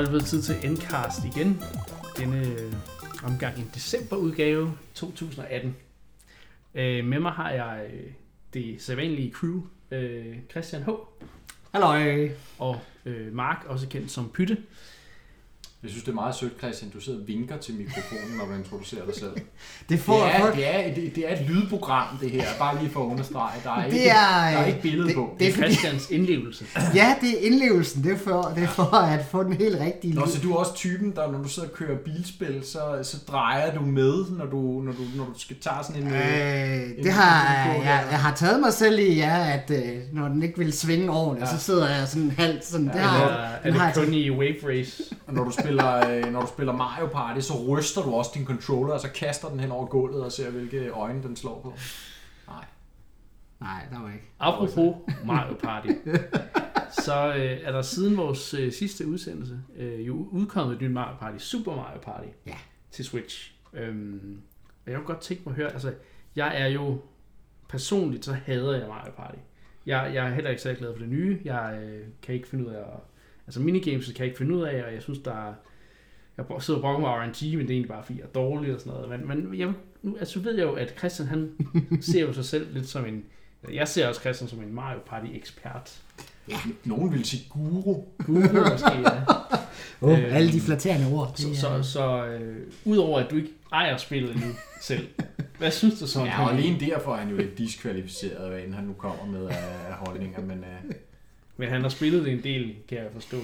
Er det blevet tid til Endcast igen. Denne øh, omgang en decemberudgave 2018. Øh, med mig har jeg øh, det sædvanlige crew. Øh, Christian H. Halløj. Og øh, Mark, også kendt som Pytte. Jeg synes, det er meget sødt, Christian. Du sidder og vinker til mikrofonen, når du introducerer dig selv. Det, får Det er, det, er, det, det er et lydprogram, det her. Bare lige for at understrege. Der er ikke, Det er, der er ikke billede det- på. det er Christians indlevelse. Ja, det er indlevelsen. Det er for, det er for at få den helt rigtige Nå, lyd. så du er også typen, der når du sidder og kører bilspil, så, så drejer du med, når du, når du, når du skal tage sådan en... Øh, Øh, det har, en- jeg, jeg har taget mig selv i, ja, at øh, når den ikke vil svinge ordentligt, Ja. så sidder jeg sådan halvt sådan. Det Ja, har, Eller er den har det jeg kun i Wave Race? og når du, spiller, øh, når du spiller Mario Party, så ryster du også din controller, og så kaster den hen over gulvet og ser, hvilke øjne den slår på. Nej. Nej, der var ikke. Apropos Mario Party, så øh, er der siden vores øh, sidste udsendelse øh, jo udkommet et nyt Mario Party, Super Mario Party, Ja. til Switch. Øhm, og jeg kunne godt tænke mig at høre, altså jeg er jo personligt, så hader jeg Mario Party. Jeg, jeg er heller ikke så glad for det nye. Jeg øh, kan ikke finde ud af at, altså minigames kan jeg ikke finde ud af, og jeg synes, der er, jeg sidder og brokker med RNG, men det er egentlig bare fordi, jeg er dårlig og sådan noget. Men, men jeg, nu altså, ved jeg jo, at Christian han ser jo sig selv lidt som en, jeg ser også Christian som en Mario Party ekspert. Nogen vil sige guru. Guru måske, ja. Oh, Øhm, alle de flatterende ord. Så, det så, er- så øh, udover at du ikke ejer spillet nu selv, hvad synes du så om Ja, og alene derfor er han jo lidt diskvalificeret, hvad end han nu kommer med af holdninger, men øh, Men han har spillet det en del, kan jeg forstå.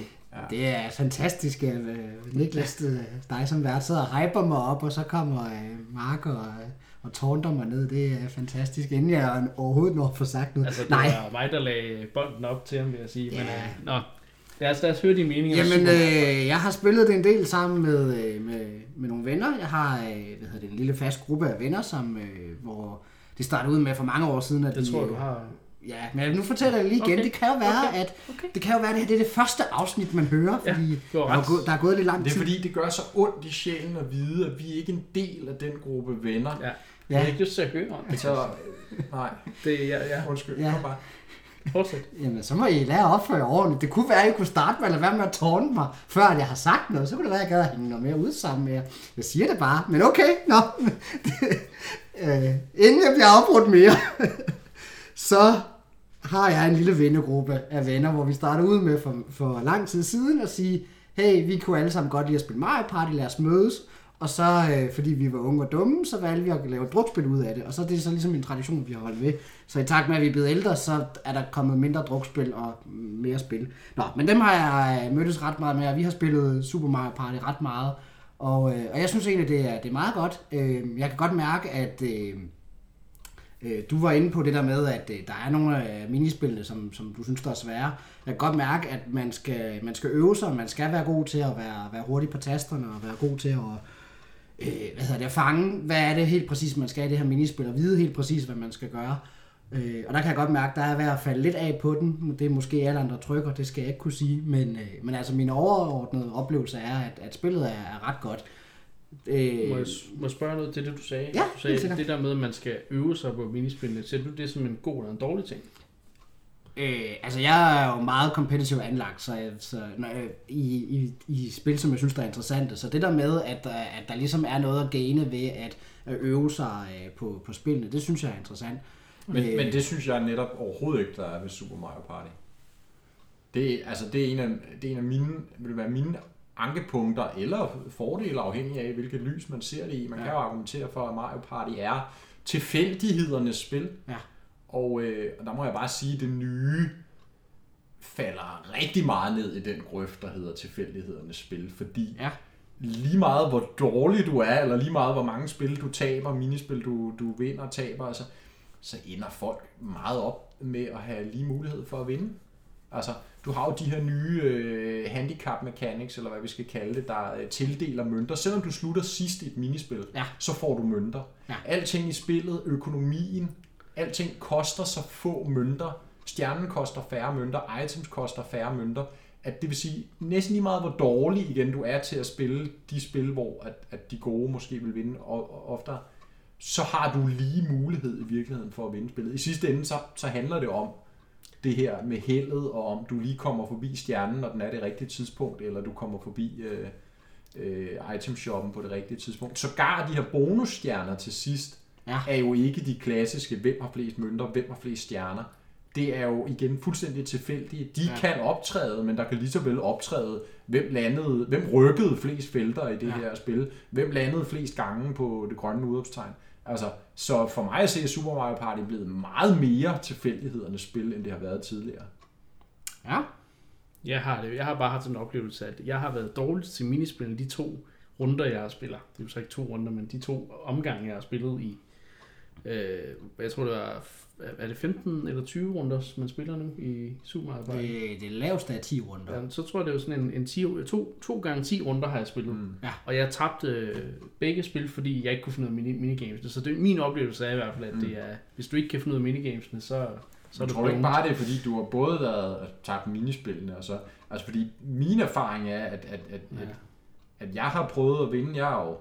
Det er fantastisk, at øh, Niklas, øh, dig som vært, sidder og hyper mig op, og så kommer øh, Mark og, og tårnter mig ned. Det er fantastisk, inden jeg overhovedet når at få sagt noget. Altså, det Nej, var mig, der lagde bolden op til ham, vil jeg sige. Men, Ja. øh, nå, lad os, lad os høre dine meninger. Jamen, øh, jeg har spillet det en del sammen med, øh, med, med nogle venner. Jeg har øh, hvad hedder det, en lille fast gruppe af venner, som, øh, hvor det startede ud med for mange år siden. At det de, tror du har. Ja, men nu fortæller jeg lige igen. Okay. Det kan jo være, Okay. at Okay. det kan jo være, at det her det er det første afsnit, man hører, Ja, fordi har der, er gået, der er gået lidt lang det er tid. fordi, det gør så ondt i sjælen at vide, at vi ikke er en del af den gruppe venner. Ja. Ja. Jeg har ikke lyst til at høre om det. Så, øh, nej, det ja, ja. undskyld. Ja. Ja. Bare. Fortsæt. Jamen, så må I lære at opføre jer ordentligt. Det kunne være, at I kunne starte med at lade være med at tårne mig, før jeg har sagt noget. Så kunne det være, at jeg gad at hænge noget mere ud sammen med jer. Jeg siger det bare, men okay, nå. øh, inden jeg bliver afbrudt mere, så har jeg en lille vennegruppe af venner, hvor vi starter ud med for, for lang tid siden at sige, hey, vi kunne alle sammen godt lide at spille Mario Party, lad os mødes. Og så, øh, fordi vi var unge og dumme, så valgte vi at lave et drukspil ud af det. Og så det er det så ligesom en tradition, vi har holdt ved. Så i takt med, at vi er blevet ældre, så er der kommet mindre drukspil og mere spil. Nå, men dem har jeg øh, mødtes ret meget med, og vi har spillet Super Mario Party ret meget. Og, øh, og jeg synes egentlig, det er, det er meget godt. Øh, jeg kan godt mærke, at... Øh, Øh, du var inde på det der med, at øh, der er nogle af minispillene, som, som du synes, der er svære. Jeg kan godt mærke, at man skal, man skal øve sig, man skal være god til at være, være hurtig på tasterne, og være god til at øh, hvad hedder det, at fange, hvad er det helt præcis, man skal i det her minispil, og vide helt præcis, hvad man skal gøre. Øh, og der kan jeg godt mærke, at der er ved at falde lidt af på den. Det er måske alle andre trykker, det skal jeg ikke kunne sige. Men, øh, men altså min overordnede oplevelse er, at, at spillet er, er ret godt. Øh, Må jeg, må jeg spørge noget til det, du sagde? Ja, du sagde det der med, at man skal øve sig på minispillene. Ser du det som en god eller en dårlig ting? Øh, altså, jeg er jo meget competitive anlagt, så, jeg- så når i, i, i spil, som jeg synes, der er interessante. Så det der med, at der, at der ligesom er noget at gaine ved at, at øve sig øh, på, på spillene, det synes jeg er interessant. Men, Øh, men det synes jeg netop overhovedet ikke, der er ved Super Mario Party. Det, altså, det er en af, det er en af mine, vil være mine ankepunkter eller fordele, afhængig af, hvilket lys man ser det i. Man ja. kan jo argumentere for, at Mario Party er tilfældighedernes spil. Ja. Og, øh, og der må jeg bare sige, at det nye falder rigtig meget ned i den grøft, der hedder tilfældighedernes spil. Fordi Ja. lige meget hvor dårlig du er, eller lige meget hvor mange spil du taber, minispil du, du vinder og taber, altså, så ender folk meget op med at have lige mulighed for at vinde. Altså, du har jo de her nye øh, handicap mechanics, eller hvad vi skal kalde det, der øh, tildeler mønter. Selvom du slutter sidst i et minispil, Ja. så får du mønter. Ja. Alting i spillet, økonomien, alting koster så få mønter. Stjernen koster færre mønter, items koster færre mønter. At det vil sige, næsten lige meget hvor dårlig igen du er til at spille de spil, hvor at, at de gode måske vil vinde og, og oftere, så har du lige mulighed i virkeligheden for at vinde spillet. I sidste ende, så, så handler det om, det her med heldet, og om du lige kommer forbi stjernen, når den er det rigtige tidspunkt, eller du kommer forbi øh, øh, itemshoppen på det rigtige tidspunkt. Sågar de her bonusstjerner til sidst, Ja. er jo ikke de klassiske, hvem har flest mønter, hvem har flest stjerner. Det er jo igen fuldstændig tilfældige. De Ja. kan optræde, men der kan lige så vel optræde, hvem landede, hvem rykkede flest felter i det ja. her spil, hvem landede flest gange på det grønne udopstegn. Altså, så for mig at se, er Super Mario Party blevet meget mere tilfældighedernes spil, end det har været tidligere. Ja. Jeg har, det. jeg har bare haft en oplevelse at jeg har været dårlig til minispil de to runder, jeg har spillet. Det er jo så ikke to runder, men de to omgange, jeg har spillet i. Øh, jeg tror, det var er det 15 eller 20 runder, man spiller nu i Super Mario Party? Det, det laveste er 10 runder. Ja, så tror jeg, det var sådan en, en 10, to, to gange 10 runder har jeg spillet. Mm. Ja. Og jeg tabte øh, begge spil, fordi jeg ikke kunne finde ud af mini, minigamesene. Så det, min oplevelse er i hvert fald, at Mm. det er, hvis du ikke kan finde ud af minigamesene, så, så er Jeg det tror du ikke bare, det er fordi, du har både været tabt minispillene, og så, altså fordi min erfaring er, at, at, at, Ja. at, at jeg har prøvet at vinde. Jeg er jo,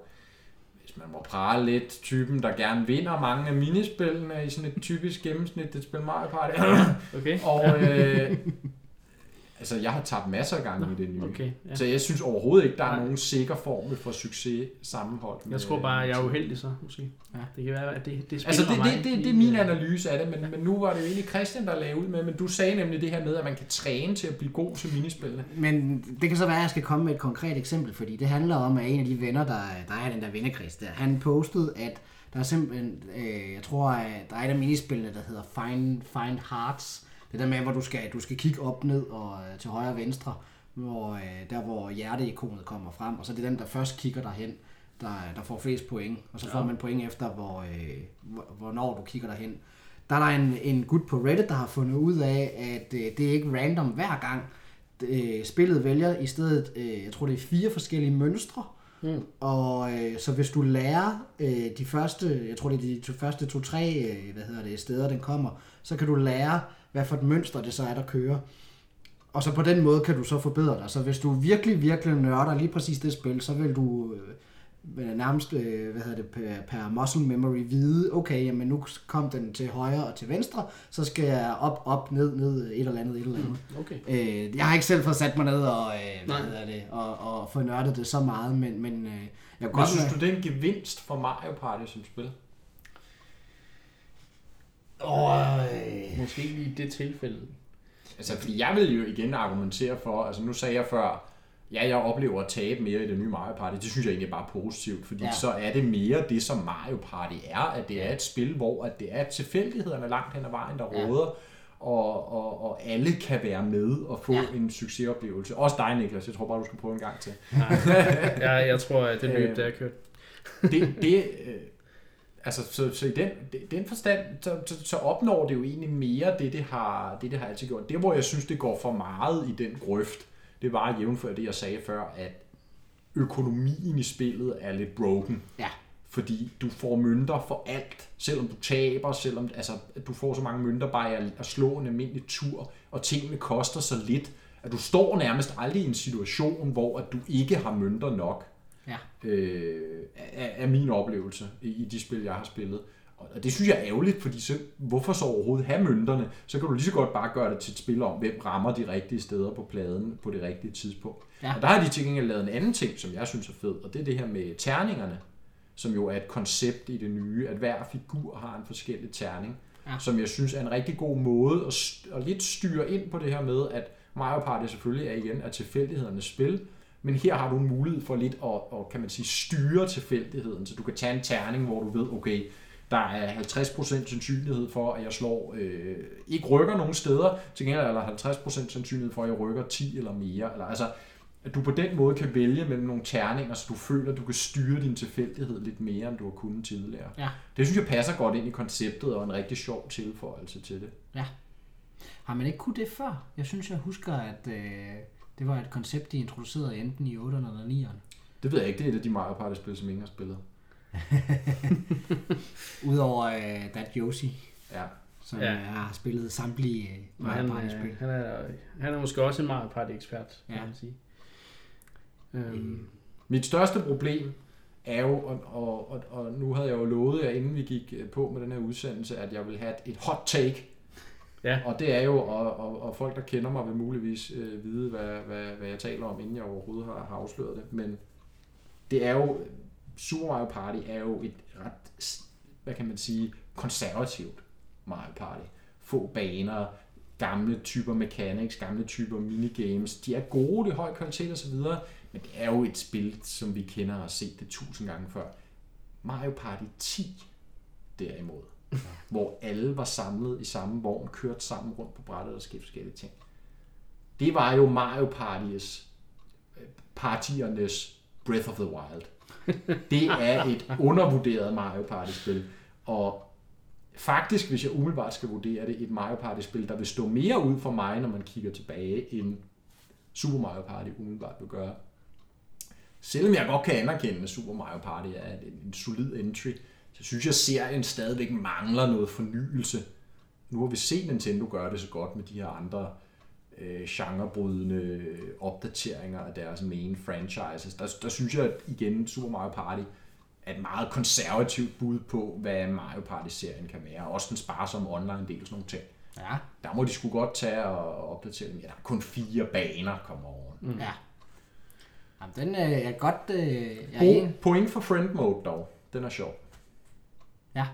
hvis man må prale lidt, typen, der gerne vinder mange af minispillene i sådan et typisk gennemsnitligt spil Mario Party. Okay? og øh, altså, jeg har tabt masser af gange i det nye. Okay, ja. Så jeg synes overhovedet ikke, der er Nej. nogen sikker formel for succes sammenholdt. Jeg tror bare, jeg er uheldig så, måske. Ja. Det kan være, at det, det Altså, spiller det, mig. det, det, det er min analyse af det, men, men nu var det jo egentlig Christian, der lavede ud med, men du sagde nemlig det her med, at man kan træne til at blive god til minispillene. Men det kan så være, at jeg skal komme med et konkret eksempel, fordi det handler om, at en af de venner, der, der er den der vennekreds der, han postede, at der er simpelthen, øh, jeg tror, at der er et af minispillene, der hedder Find, Find Hearts. Det der med, hvor du skal, du skal kigge op, ned og øh, til højre og venstre, hvor, øh, der hvor hjerteikonet kommer frem, og så er det den, der først kigger derhen, der, der får flest point, og så får Ja. man point efter, hvor, øh, hvor, hvornår du kigger derhen. Der er der en, en gut på Reddit, der har fundet ud af, at øh, det er ikke random hver gang, øh, spillet vælger i stedet, øh, jeg tror det er fire forskellige mønstre, Mm. og øh, så hvis du lærer øh, de første, jeg tror det er de to, første to-tre, øh, hvad hedder det, steder den kommer, så kan du lære, hvad for et mønster det så er, der kører. Og så på den måde kan du så forbedre dig. Så hvis du virkelig, virkelig nørder lige præcis det spil, så vil du øh, nærmest, øh, hvad hedder det, per, per muscle memory vide, okay, jamen nu kom den til højre og til venstre, så skal jeg op, op, ned, ned, et eller andet, et eller andet. Okay. Øh, jeg har ikke selv fået sat mig ned og, øh, hvad hedder det, og, og få nørdet det så meget, men, men øh, jeg kunne Hvad godt synes du, det er en gevinst for Mario Party som spil? Åh, øh, Måske ikke lige i det tilfælde. Altså, fordi jeg vil jo igen argumentere for, altså nu sagde jeg før, ja, jeg oplever at tabe mere i det nye Mario Party. Det synes jeg egentlig er bare positivt, fordi Ja. ja. så er det mere det, som Mario Party er, at det er et spil, hvor at det er tilfældighederne langt hen ad vejen, der Ja. råder, og, og, og alle kan være med og få Ja. ja. en succesoplevelse. Også dig, Niklas. Jeg tror bare, du skal prøve en gang til. Nej. jeg, jeg tror, at det løb, Øh. der er kørt. det, det øh, altså, så, så i den, den forstand, så, så, så opnår det jo egentlig mere det, det har, det, det har altid gjort. Det, hvor jeg synes, det går for meget i den grøft, det var jævnfør det, jeg sagde før, at økonomien i spillet er lidt broken. Ja. Fordi du får mønter for alt, selvom du taber, selvom altså, du får så mange mønter bare at, at slå en almindelig tur, og tingene koster så lidt, at du står nærmest aldrig i en situation, hvor at du ikke har mønter nok ja. øh, er, er min oplevelse i, i de spil, jeg har spillet. Og det synes jeg er ærgerligt, fordi så, hvorfor så overhovedet have mønterne? Så kan du lige så godt bare gøre det til et spil om, hvem rammer de rigtige steder på pladen på det rigtige tidspunkt. Ja. Og der har de til gengæld lavet en anden ting, som jeg synes er fed, og det er det her med terningerne, som jo er et koncept i det nye, at hver figur har en forskellig terning, Ja. som jeg synes er en rigtig god måde at, at lidt styre ind på det her med, at Mario Party selvfølgelig er igen af tilfældighedernes spil, men her har du en mulighed for lidt at, at kan man sige, styre tilfældigheden, så du kan tage en terning, hvor du ved, okay, der er 50% sandsynlighed for, at jeg slår, øh, ikke rykker nogen steder, til gengæld er der 50% sandsynlighed for, at jeg rykker 10 eller mere. Eller, altså, at du på den måde kan vælge mellem nogle terninger, så du føler, at du kan styre din tilfældighed lidt mere, end du har kunnet tidligere. Ja. Det synes jeg passer godt ind i konceptet, og en rigtig sjov tilføjelse til det. Har man ikke kunne det før? Jeg synes, jeg husker, at øh, det var et koncept, de introducerede enten i 8'erne eller 9'erne. Det ved jeg ikke, det er et af de Mario Party-spil, som ingen har spillet. Udover øh, That Yoshi, Ja. som Ja. har spillet samtlige Og Mario han, Party-spil. øh, han, er, han er måske også en Mario Party-ekspert, kan Ja. man sige. Øhm, Mit største problem er jo, og, og, og, og nu havde jeg jo lovet jer, inden vi gik på med den her udsendelse, at jeg vil have et hot take Ja. Og det er jo, og, og, og folk, der kender mig, vil muligvis øh, vide, hvad, hvad, hvad jeg taler om, inden jeg overhovedet har, har afsløret det. Men det er jo, Super Mario Party er jo et ret, hvad kan man sige, konservativt Mario Party. Få baner, gamle typer mechanics, gamle typer minigames. De er gode, det er høj kvalitet og så videre, men det er jo et spil, som vi kender og har set det tusind gange før. Mario Party 10 derimod, hvor alle var samlet i samme vogn, kørt sammen rundt på brættet og skete forskellige ting. Det var jo Mario Party's, øh, partiernes Breath of the Wild. Det er et undervurderet Mario Party-spil, og faktisk, hvis jeg umiddelbart skal vurdere det, et Mario Party-spil, der vil stå mere ud for mig, når man kigger tilbage, end Super Mario Party umiddelbart vil gøre. Selvom jeg godt kan anerkende, at Super Mario Party er en, en solid entry, så synes jeg, at serien stadigvæk mangler noget fornyelse. Nu har vi set Nintendo gøre det så godt med de her andre øh, genrebrydende opdateringer af deres main franchises. Der, der synes jeg at igen, Super Mario Party er et meget konservativt bud på, hvad Mario Party-serien kan være. Også den sparsomme online-del og sådan nogle ting. Ja, Der må de sgu godt tage og opdatere dem. Ja, der er kun fire baner, kommer over. mm. ja. Jamen, den øh, er godt... Øh, jeg er Po- enig. point for friend mode dog. Den er sjov. Ja,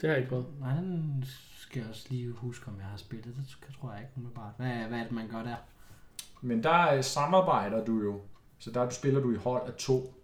Det har jeg ikke prøvet. nej, den skal jeg også lige huske, om jeg har spillet. Det tror jeg ikke umiddelbart. Hvad, hvad er det, man gør der? Men der øh, samarbejder du jo. Så der du spiller du i hold af to.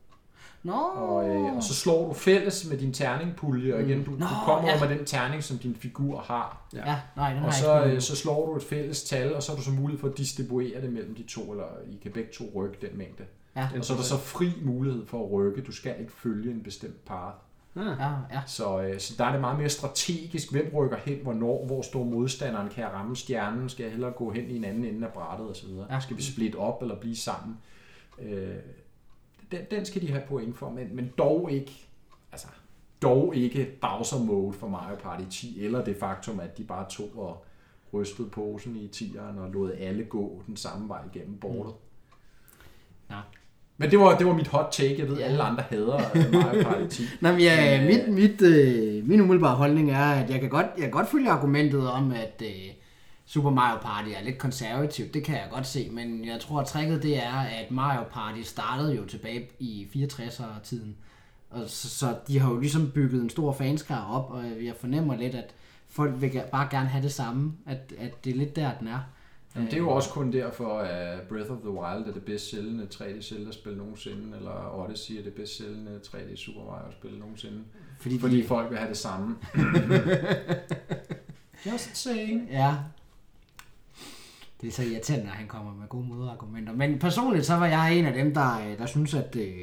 Nå, Og, øh, og så slår du fælles med din terningpulje. Og igen, du, du Nå, kommer ja. ja. med den terning, som din figur har. Ja, nej, den har Og jeg så, ikke øh, så slår du et fælles tal, og så har du så mulighed for at distribuere det mellem de to, eller I kan begge to rykke den mængde. Ja, Og så er der så fri mulighed for at rykke. Du skal ikke følge en bestemt path. Ah. ja, ja. Så, øh, så der er det meget mere strategisk, hvem rykker hen, hvornår, hvor står modstanderen, kan jeg ramme stjernen, skal jeg hellere gå hen i en anden ende af brættet osv. Ja. Skal vi splitte op eller blive sammen? Øh, den, den skal de have point for, men, men dog ikke, altså, dog ikke Bowser mode for Mario Party 10, eller det faktum, at de bare tog og rystede posen i tieren og lod alle gå den samme vej igennem bordet. Ja. Men det var, det var mit hot take. Jeg ved, alle andre hader øh, Mario Party 10. Nå, men ja, Men, mit, mit, øh, min umiddelbare holdning er, at jeg kan godt, jeg kan godt følge argumentet om, at øh, Super Mario Party er lidt konservativt. Det kan jeg godt se, men jeg tror, at tricket det er, at Mario Party startede jo tilbage i 64'er-tiden. Og så, så de har jo ligesom bygget en stor fanskar op, og jeg fornemmer lidt, at folk vil bare gerne have det samme. At, at det er lidt der, den er. Jamen, det er jo også kun derfor, at Breath of the Wild er det bedst sælgende 3D Zelda-spil nogensinde, eller Odyssey er det bedst sælgende 3D Super Mario-spil nogensinde. Fordi, Fordi de, folk vil have det samme. Just saying. Ja. Det er så irriterende, når han kommer med gode modargumenter. Men personligt, så var jeg en af dem, der, øh, der synes, at det,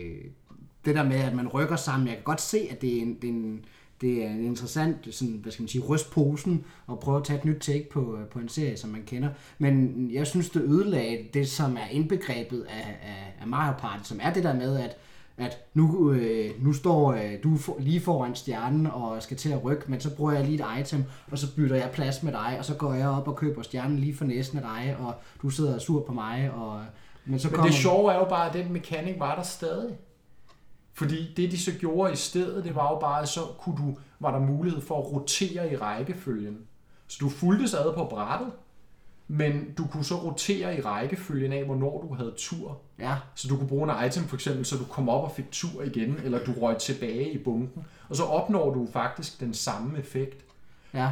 det der med, at man rykker sammen, jeg kan godt se, at det er en, det er en, det er en interessant, sådan, hvad skal man sige, rystposen, og prøve at tage et nyt take på, øh, på en serie, som man kender. Men jeg synes, det ødelagde det, som er indbegrebet af, af, af Mario Party, som er det der med, at at nu, øh, nu står øh, du for, lige foran stjernen og skal til at rykke, men så bruger jeg lige et item, og så bytter jeg plads med dig, og så går jeg op og køber stjernen lige for næsten af dig, og du sidder sur på mig, og, men så Men kommer... det sjove er jo bare, at den mekanik var der stadig. Fordi det, de så gjorde i stedet, det var jo bare, at så kunne du, var der mulighed for at rotere i rækkefølgen. Så du fulgte ad på brættet, men du kunne så rotere i rækkefølgen af, hvornår du havde tur. Ja, Så du kunne bruge en item for eksempel, så du kom op og fik tur igen, eller du røg tilbage i bunken. Og så opnår du faktisk den samme effekt. ja,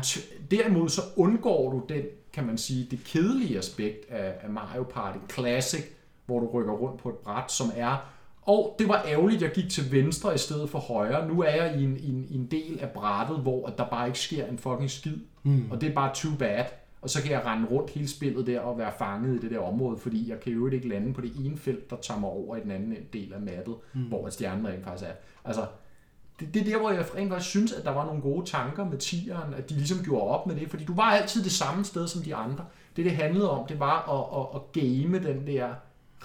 Derimod så undgår du den, kan man sige, det kedelige aspekt af, af Mario Party Classic, hvor du rykker rundt på et bræt, som er, og det var ærgerligt, jeg gik til venstre i stedet for højre. Nu er jeg i en, i en, i en del af brættet, hvor at der bare ikke sker en fucking skid. Mm. Og det er bare too bad. Og så kan jeg rende rundt hele spillet der og være fanget i det der område, fordi jeg kan jo ikke lande på det ene felt, der tager mig over i den anden del af mappet, mm. hvor stjernen rent faktisk er. Altså, det, det er der, hvor jeg rent faktisk synes, at der var nogle gode tanker med tieren, at de ligesom gjorde op med det, fordi du var altid det samme sted som de andre. Det, det handlede om, det var at, at, at game den der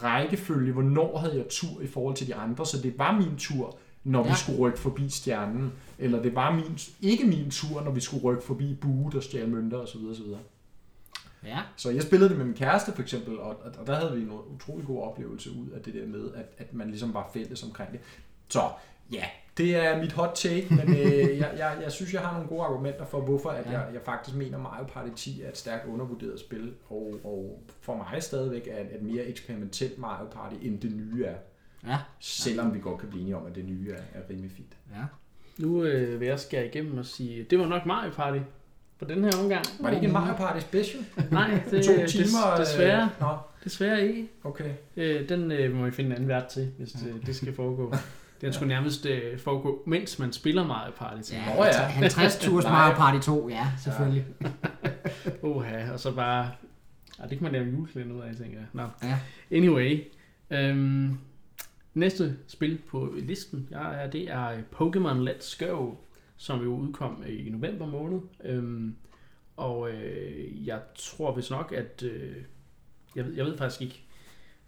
rækkefølge, hvornår havde jeg tur i forhold til de andre, så det var min tur, når ja. Vi skulle rykke forbi stjernen, eller det var min, ikke min tur, når vi skulle rykke forbi Bue, der stjal mønter osv. osv. ja, Så jeg spillede det med min kæreste for eksempel, og, og, og der havde vi en utrolig god oplevelse ud af det der med, at, at man ligesom var fælles omkring det. Så ja, Det er mit hot take, men øh, jeg, jeg, jeg synes, jeg har nogle gode argumenter for, hvorfor at Ja. jeg, jeg faktisk mener, Mario Party 10 er et stærkt undervurderet spil, og, og for mig stadigvæk er et, et mere eksperimentelt Mario Party, end det nye er. Ja. Selvom vi godt kan blive enige om, at det nye er, er rimelig fint. Ja. Nu øh, vil jeg skære igennem og sige, det var nok Mario Party på den her omgang. Var det ikke en Mario Party special? Nej, det, to des, timer? øh, desværre, Nå, desværre ikke. okay. Øh, den øh, må vi finde en anden vært til, hvis det, det skal foregå. Den skulle nærmest øh, foregå, mens man spiller Mario Party. Ja, Ja. Nå ja. 50 tours. Mario Party 2, ja, selvfølgelig. Oha, og så bare... Ah, det kan man lave en julekalender ud af, tænker jeg. Nå. Ja. Anyway. Øhm, næste spil på listen, ja, ja, det er Pokémon Let's Go, som jo udkom i november måned. Øhm, og øh, jeg tror vist nok, at... Øh, jeg, ved, jeg ved faktisk ikke,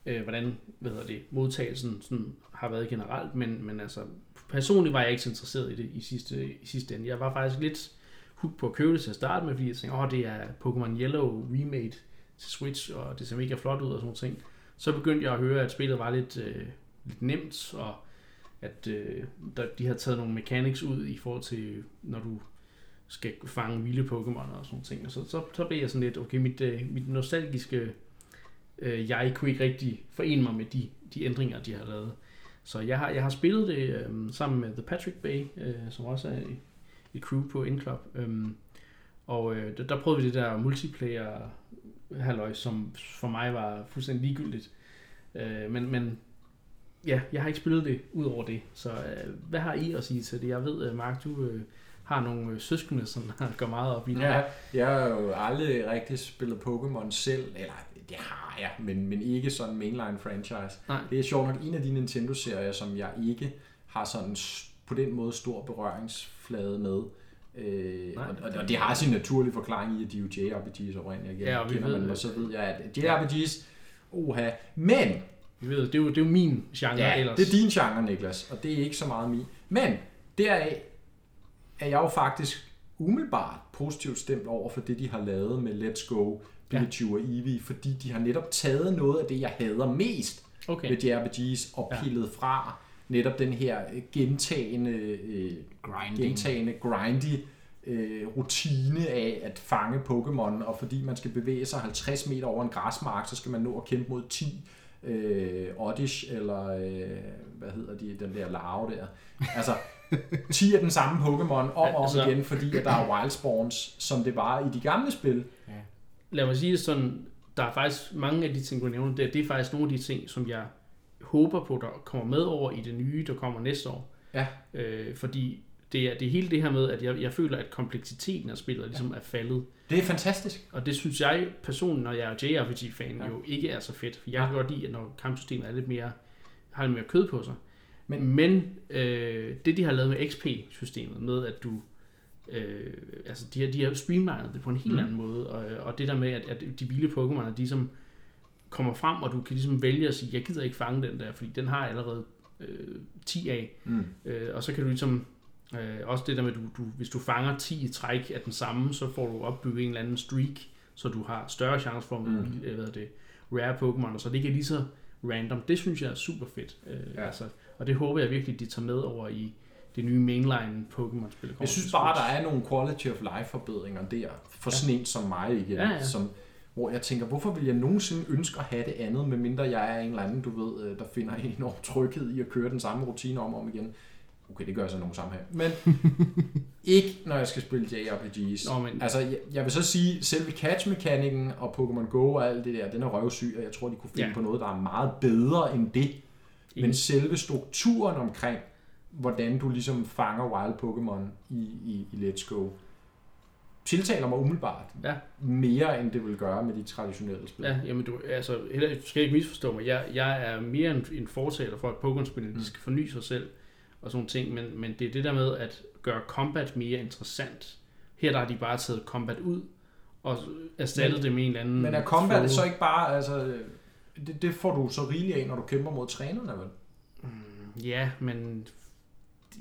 øh, hvordan hvad hedder det, modtagelsen sådan, har været generelt, men, men altså, personligt var jeg ikke så interesseret i det i sidste, i sidste ende. Jeg var faktisk lidt hooked på at købe det til at starte med, fordi jeg tænkte, åh, oh, det er Pokémon Yellow remade til Switch, og det ser mega flot ud og sådan noget ting. Så begyndte jeg at høre, at spillet var lidt, øh, lidt nemt, og at øh, der, de har taget nogle mechanics ud i forhold til, når du skal fange vilde Pokémon og sådan nogle ting. Og så, så, så blev jeg sådan lidt, okay, mit, øh, mit nostalgiske øh, jeg kunne ikke rigtig forene mig med de, de ændringer, de har lavet. Så jeg har, jeg har spillet det øh, sammen med The Patrick Bay, øh, som også er et, et crew på Inclub. Øh, og øh, der, der prøvede vi det der multiplayer halløj, som for mig var fuldstændig ligegyldigt. Øh, men, men ja, jeg har ikke spillet det ud over det. Så øh, hvad har I at sige til det? Jeg ved, øh, Mark, du øh, har nogle øh, søskende, som går meget op i det. Ja, jeg har jo aldrig rigtig spillet Pokémon selv, eller det har jeg, men, men ikke sådan mainline franchise. Nej. Det er sjovt nok en af de Nintendo-serier, som jeg ikke har sådan på den måde stor berøringsflade med. Øh, Nej. og, og, og, det har sin naturlige forklaring i, at de er jo JRPG's oprindeligt. Ja, og vi ved, man, og så ved jeg, at JRPG's, oha, men Vi ved, det er jo, det er jo min genre Ja, ellers. det er din genre, Niklas, og det er ikke så meget min. Men deraf er jeg jo faktisk umiddelbart positivt stemt over for det, de har lavet med Let's Go, Pikachu og Eevee, fordi de har netop taget noget af det, jeg hader mest Okay. ved JRPGs og Ja. pillet fra netop den her øh, gentagende, øh, Grinding. gentagende grindy øh, rutine af at fange Pokémon, og fordi man skal bevæge sig 50 meter over en græsmark, så skal man nå at kæmpe mod 10 øh, Oddish, eller øh, hvad hedder de, den der larve der. Altså, 10 af den samme Pokémon om og om Altså- igen, fordi at der er Wildspawns, som det var i de gamle spil. Lad mig sige sådan, der er faktisk mange af de ting, du nævner der, det er faktisk nogle af de ting, som jeg håber på, der kommer med over i det nye, der kommer næste år. Ja. Øh, fordi det er, det hele det her med, at jeg, jeg føler, at kompleksiteten af spillet ligesom er faldet. Det er fantastisk. Og det synes jeg personligt, når jeg er JRPG-fan, ja. jo ikke er så fedt. For jeg kan godt lide, at når kampsystemet er lidt mere, har lidt mere kød på sig. Men- Men, Men øh, det, de har lavet med XP-systemet, med at du øh, altså de har, de har streamlinet det på en helt mm. anden måde, og, og det der med, at, at de vilde Pokémon, de som kommer frem, og du kan ligesom vælge at sige, jeg gider ikke fange den der, fordi den har jeg allerede øh, 10 af, Mm. øh, og så kan du ligesom, øh, også det der med, du, du, hvis du fanger 10 i træk af den samme, så får du opbygget en eller anden streak, så du har større chance for at Mm. mm. hvad hedder det, rare Pokémon, og så det ikke er lige så random. Det synes jeg er super fedt. Øh, ja. altså, og det håber jeg virkelig, de tager med over i det nye mainline Pokémon-spil. Jeg synes bare, der er nogle quality of life forbedringer der, for sådan en som mig igen, Ja, ja. Som, hvor jeg tænker, hvorfor vil jeg nogensinde ønske at have det andet, medmindre jeg er en eller anden, du ved, øh, der finder en enorm tryghed i at køre den samme rutine om og om igen. Okay, det gør jeg så nogle sammenhæng. Men ikke, når jeg skal spille JRPGs. Nå, men- Altså, jeg, jeg vil så sige, selve catch-mekanikken og Pokémon Go og alt det der, den er røvsyg, og jeg tror, de kunne finde Ja. på noget, der er meget bedre end det. Men selve strukturen omkring, hvordan du ligesom fanger wild Pokémon i, i, i Let's Go, tiltaler mig umiddelbart Ja. mere, end det vil gøre med de traditionelle spil. Ja, jamen du, altså, heller, du skal ikke misforstå mig. Jeg, jeg er mere en, en fortaler for, at Pokémon-spillene Mm. skal forny sig selv og sådan nogle ting, men, men det er det der med at gøre combat mere interessant. Her der har de bare taget combat ud og erstattet Men- det med en eller anden... Men er combat flow. så ikke bare, altså, det, det får du så rigeligt af, når du kæmper mod trænerne, vel? Mm, Ja, men...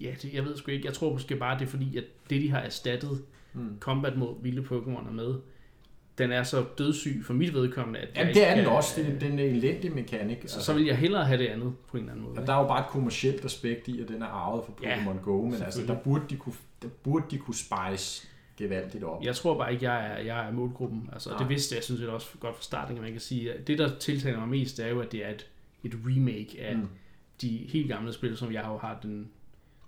Ja, det, jeg ved sgu ikke. Jeg tror måske bare, det er fordi, at det, de har erstattet Mm. combat mod vilde Pokémoner med, den er så dødssyg for mit vedkommende, at Jamen, det er den kan- også. Det, den er elendig mekanik. Så, så vil jeg hellere have det andet på en eller anden måde. Og der er jo bare et kommersielt aspekt i, at den er arvet fra Ja, Pokémon Go, men altså, der burde de kunne, der burde de kunne spice gevaldigt op. Jeg tror bare ikke, jeg er, jeg er målgruppen. Altså, Nej. det vidste jeg synes jeg også godt fra starten, at man kan sige. At det, der tiltaler mig mest, det er jo, at det er et, et remake af mm. de helt gamle spil, som jeg jo har, den,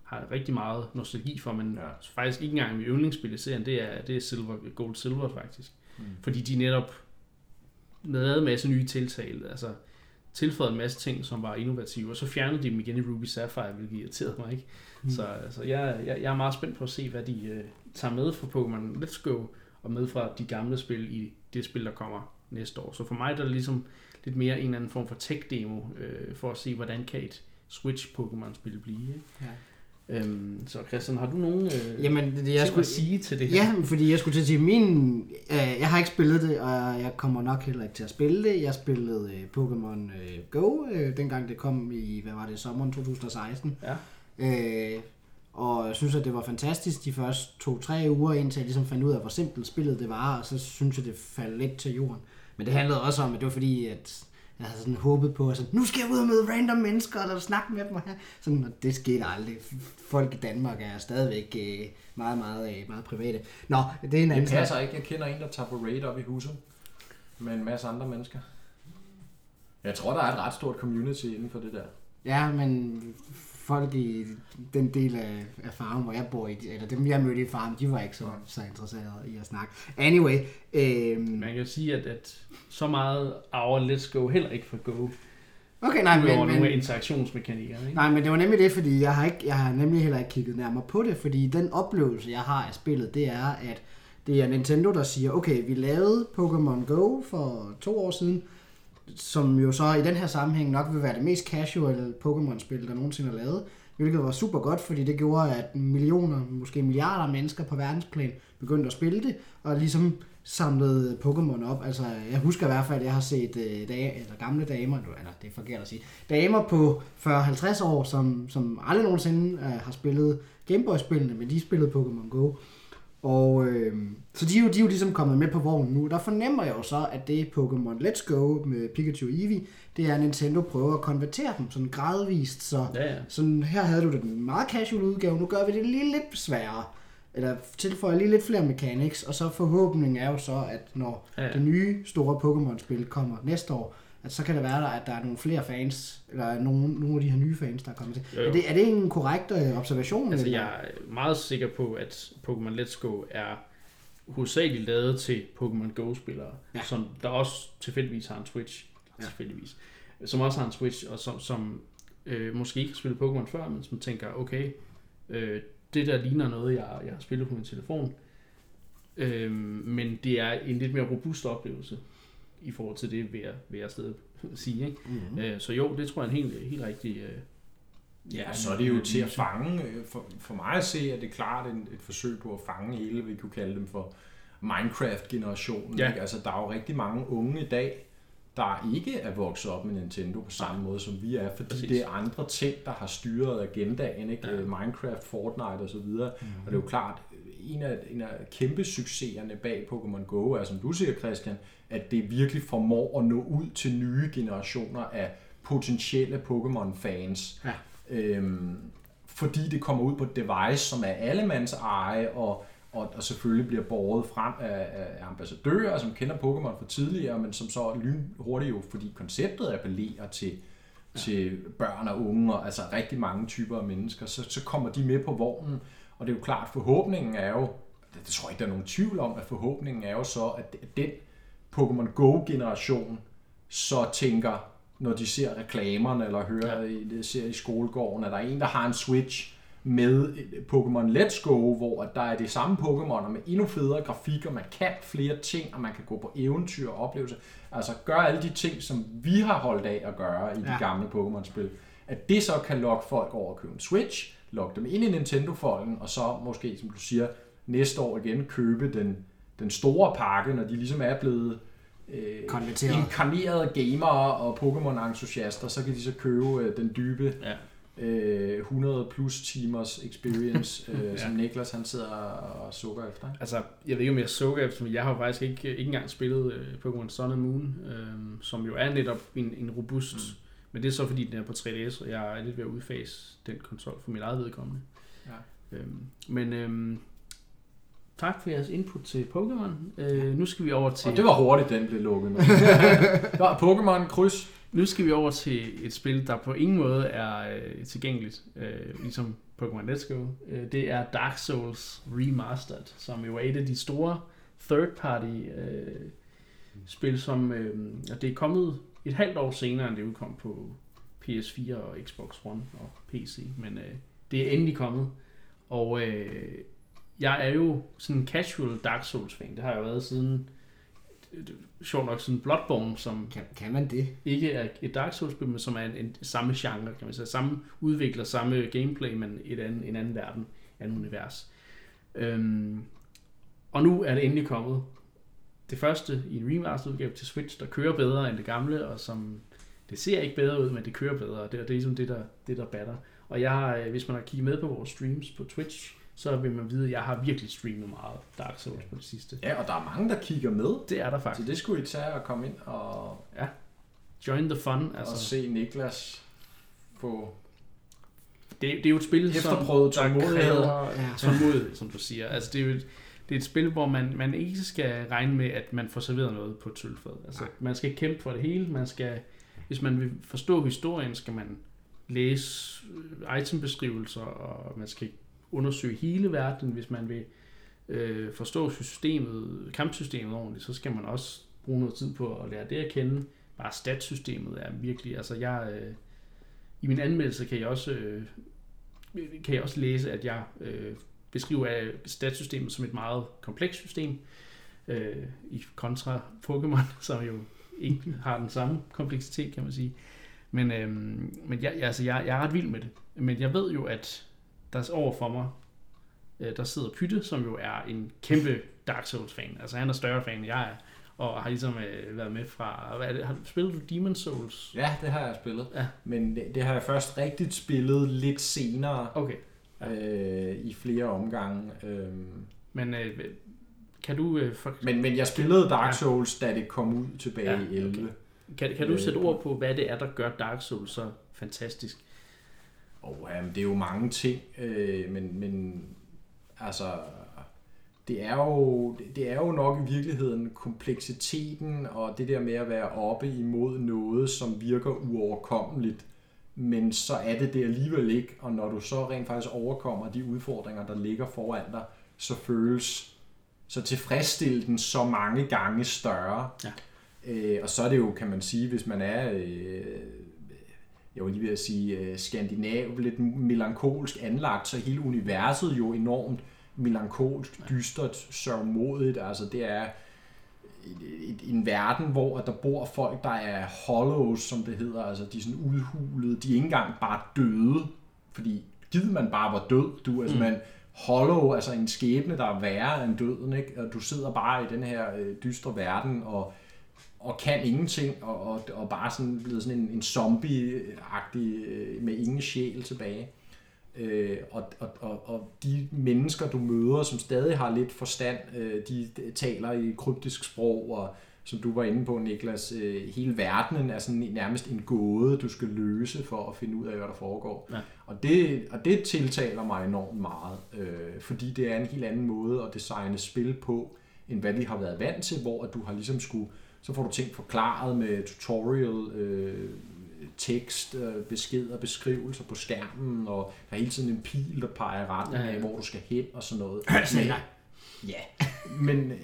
har rigtig meget nostalgi for, men Ja. faktisk ikke engang mit yndlingsspil i serien, det er, det er Silver, Gold Silver faktisk. Mm. Fordi de netop lavede en masse nye tiltag, altså tilføjet en masse ting, som var innovative, og så fjernede de dem igen i Ruby Sapphire, hvilket irriterede mig, ikke? Mm. Så altså, jeg, jeg, jeg er meget spændt på at se, hvad de øh, tager med fra Pokémon Let's Go, og med fra de gamle spil i det spil, der kommer næste år. Så for mig der er det ligesom lidt mere en eller anden form for tech-demo, øh, for at se, hvordan kan et Switch-Pokémon-spil blive. Ikke? Ja. Øhm, så Christian, har du nogen øh, Jamen, det, jeg skulle at sige til det her? Ja, fordi jeg skulle til at sige, min, øh, jeg har ikke spillet det, og jeg kommer nok heller ikke til at spille det. Jeg spillede øh, Pokémon øh, Go, øh, dengang det kom i, hvad var det, sommeren 2016. Ja. Øh, og jeg synes, at det var fantastisk de første to-tre uger, indtil jeg ligesom fandt ud af, hvor simpelt spillet det var, og så synes jeg, det faldt lidt til jorden. Men det handlede også om, at det var fordi, at jeg havde sådan håbet på, at sådan, nu skal jeg ud og møde random mennesker, og snakke med dem. Og her. Sådan, og det skete aldrig. Folk i Danmark er stadigvæk øh, meget, meget, øh, meget private. Nå, det er en anden Det snak. passer ikke. Jeg kender en, der tager på raid op i huset med en masse andre mennesker. Jeg tror, der er et ret stort community inden for det der. Ja, men folk i den del af, af farmen, hvor jeg bor i, eller dem jeg mødte i farmen, de var ikke så, så interesserede i at snakke. Anyway, øhm, Man kan jo sige, at, at så meget arver Let's Go heller ikke for Go, okay, nej, men, nogle men, interaktionsmekanikkerne. Ikke? nej, men det var nemlig det, fordi jeg har, ikke, jeg har nemlig heller ikke kigget nærmere på det, fordi den oplevelse, jeg har af spillet, det er, at det er Nintendo, der siger, okay, vi lavede Pokémon Go for to år siden, som jo så i den her sammenhæng nok vil være det mest casual Pokémon-spil, der nogensinde er lavet. Hvilket var super godt, fordi det gjorde, at millioner, måske milliarder af mennesker på verdensplan begyndte at spille det, og ligesom samlede Pokémon op. Altså, jeg husker i hvert fald, at jeg har set øh, dage, eller gamle damer, eller det er forkert at sige, damer på 40-50 år, som, som aldrig nogensinde øh, har spillet Gameboy-spillene, men de spillede Pokémon Go. Og øh, så de er, jo, de er jo ligesom kommet med på vognen nu. Der fornemmer jeg jo så, at det Pokémon Let's Go med Pikachu og Eevee, det er, at Nintendo prøver at konvertere dem sådan gradvist. Så Ja, ja. sådan, her havde du den meget casual udgave, nu gør vi det lige lidt sværere. Eller tilføjer lige lidt flere mechanics, og så forhåbningen er jo så, at når Ja, ja. det nye store Pokémon-spil kommer næste år, at så kan det være der, at der er nogle flere fans, eller nogle, nogle af de her nye fans, der er kommet til. Jo, jo. Er det, er det en korrekt øh, observation? Altså, eller? jeg er meget sikker på, at Pokémon Let's Go er hovedsageligt lavet til Pokémon Go-spillere, Ja. som der også tilfældigvis har en Switch, ja. tilfældigvis, som også har en Switch, og som, som øh, måske ikke har spillet Pokémon før, men som tænker, okay, øh, det der ligner noget, jeg, jeg har spillet på min telefon, øh, men det er en lidt mere robust oplevelse i forhold til det, vil jeg, vil jeg stadig sige. Ikke? Mm-hmm. Øh, så jo, det tror jeg er en helt, helt rigtig... Øh, Ja, så er det jo til at fange. øh, For, for mig at se, at det er klart et, et forsøg på at fange hele, vi kunne kalde dem for Minecraft-generationen. Ja. Ikke? Altså, der er jo rigtig mange unge i dag, der ikke er vokset op med Nintendo på samme måde, som vi er, fordi Præcis. det er andre ting, der har styret agendaen. Ikke? Ja. Ja. Minecraft, Fortnite osv. Mm-hmm. Og det er jo klart, en af, en af kæmpe succeserne bag Pokémon Go er, som du siger, Christian, at det virkelig formår at nå ud til nye generationer af potentielle Pokémon-fans. Ja. Øhm, fordi det kommer ud på et device, som er allemands eje, og, og, og selvfølgelig bliver båret frem af, af ambassadører, som kender Pokémon fra tidligere, men som så lynhurtigt jo, fordi konceptet appellerer til, ja. til børn og unge, og altså rigtig mange typer af mennesker, så, så kommer de med på vognen, og det er jo klart, forhåbningen er jo, det, det tror jeg ikke, der er nogen tvivl om, at forhåbningen er jo så, at den Pokémon Go-generation så tænker, når de ser reklamerne eller hører, ja. det ser i skolegården, at der er en, der har en Switch med Pokémon Let's Go, hvor at der er det samme Pokémon med endnu federe grafik, og man kan flere ting, og man kan gå på eventyr og oplevelser. Altså gør alle de ting, som vi har holdt af at gøre i de Ja. gamle Pokémon-spil. At det så kan lokke folk over at købe en Switch, lokke dem ind i Nintendo-folden, og så måske, som du siger, næste år igen købe den, den store pakke, når de ligesom er blevet øh, Konverteret. inkarnerede gamere og Pokémon-entusiaster, så kan de så købe øh, den dybe ja. øh, 100 plus timers experience, øh, Ja. som Niklas han sidder og sukker efter. ikke? Altså, jeg ved ikke, om jeg sukker efter, men jeg har jo faktisk ikke, ikke engang spillet øh, Pokémon Sun and Moon, øh, som jo er netop en, en robust... Mm. Men det er så, fordi den er på 3DS, og jeg er lidt ved at udfase den konsol for mit eget vedkommende. Ja. Øhm, men øhm, tak for jeres input til Pokémon. Øh, nu skal vi over til... Og det var hurtigt, den blev lukket. Der var Pokémon kryds. Nu skal vi over til et spil, der på ingen måde er øh, tilgængeligt, øh, ligesom Pokémon Let's Go. Øh, det er Dark Souls Remastered, som jo er et af de store third-party øh, spil, som øh, og det er kommet et halvt år senere, end det udkom på PS4 og Xbox One og PC, men øh, det er endelig kommet. Og øh, jeg er jo sådan en casual Dark Souls-fan. Det har jeg været siden, sjovt nok siden Bloodborne, som Kan, kan man det? ikke er et Dark Souls-spil, men som er en, en samme genre, kan man sige. Samme udvikler, samme gameplay, men et anden, en anden verden, et andet univers. Øhm, og nu er det endelig kommet. Det første i en remastered udgave til Switch, der kører bedre end det gamle, og som det ser ikke bedre ud, men det kører bedre, og det, og det er ligesom det, der, det, der batter. Og jeg har, øh, hvis man har kigget med på vores streams på Twitch, så vil man vide, at jeg har virkelig streamet meget Dark Souls på det sidste. Ja, og der er mange, der kigger med. Det er der Så faktisk. det skulle I tage og komme ind og, Join the fun. altså. Og se Niklas få det, det er jo et spil, som efterprøvet der kræver Ja. tålmodighed, som du siger. Altså, det er jo et, det er et spil, hvor man, man ikke skal regne med, at man får serveret noget på et sølvfad. Altså, man skal kæmpe for det hele. Man skal, hvis man vil forstå historien, skal man læse øh, itembeskrivelser, og man skal undersøge hele verdenen. Hvis man vil øh, forstå systemet, kampsystemet ordentligt, så skal man også bruge noget tid på at lære det at kende. Bare statsystemet er virkelig, altså jeg, øh, i min anmeldelse kan jeg også, øh, kan jeg også læse, at jeg øh, beskriver statsystemet som et meget komplekst system, øh, i kontra Pokémon, som jo ikke har den samme kompleksitet, kan man sige. Men, øh, men jeg, altså, jeg, jeg er ret vild med det. Men jeg ved jo, at der er over for mig, øh, der sidder Pytte, som jo er en kæmpe Dark Souls-fan. Altså han er større fan, end jeg er, og har ligesom øh, været med fra... Hvad er det? Har, spillet du Demon Souls? Ja, det har jeg spillet. Ja. Men det, det har jeg først rigtigt spillet lidt senere Okay, øh, i flere omgange. Øh, men øh, kan du... Øh, for, men, men jeg spillede Dark Ja. Souls, da det kom ud tilbage Ja, i 11. okay. kan, kan du sætte ord på, hvad det er, der gør Dark Souls så fantastisk? Og jamen, det er jo mange ting, øh, men, men altså, det er, jo, det er jo nok i virkeligheden kompleksiteten og det der med at være oppe imod noget, som virker uoverkommeligt, men så er det det alligevel ikke, og når du så rent faktisk overkommer de udfordringer, der ligger foran dig, så føles så tilfredsstille den så mange gange større. Ja. Øh, og så er det jo, kan man sige, hvis man er øh, jeg var lige ved at sige, øh, skandinav, lidt melankolsk anlagt, så hele universet jo enormt melankolsk, dystert, sørgmodigt. Altså det er et, en verden, hvor at der bor folk, der er hollows, som det hedder, altså de er sådan udhulede, de er ikke engang bare døde, fordi givet man bare var død, du, altså mm. man hollow, altså en skæbne, der er værre end døden, ikke? og du sidder bare i den her øh, dystre verden, og og kan ingenting, og, og, og bare sådan blevet sådan en, en zombie-agtig øh, med ingen sjæl tilbage. Øh, og, og, og, og de mennesker, du møder, som stadig har lidt forstand, øh, de taler i kryptisk sprog, og som du var inde på, Niklas, øh, hele verdenen er sådan nærmest en gåde, du skal løse for at finde ud af, hvad der foregår. Ja. Og, det, og det tiltaler mig enormt meget, øh, fordi det er en helt anden måde at designe spil på, end hvad vi har været vant til, hvor at du har ligesom skulle så får du ting forklaret med tutorial, øh, tekst, øh, beskeder, beskrivelser på skærmen, og der er hele tiden en pil, der peger retning Ja, af, ja. hvor du skal hen og sådan noget. sagde Men-. Ja, men øh,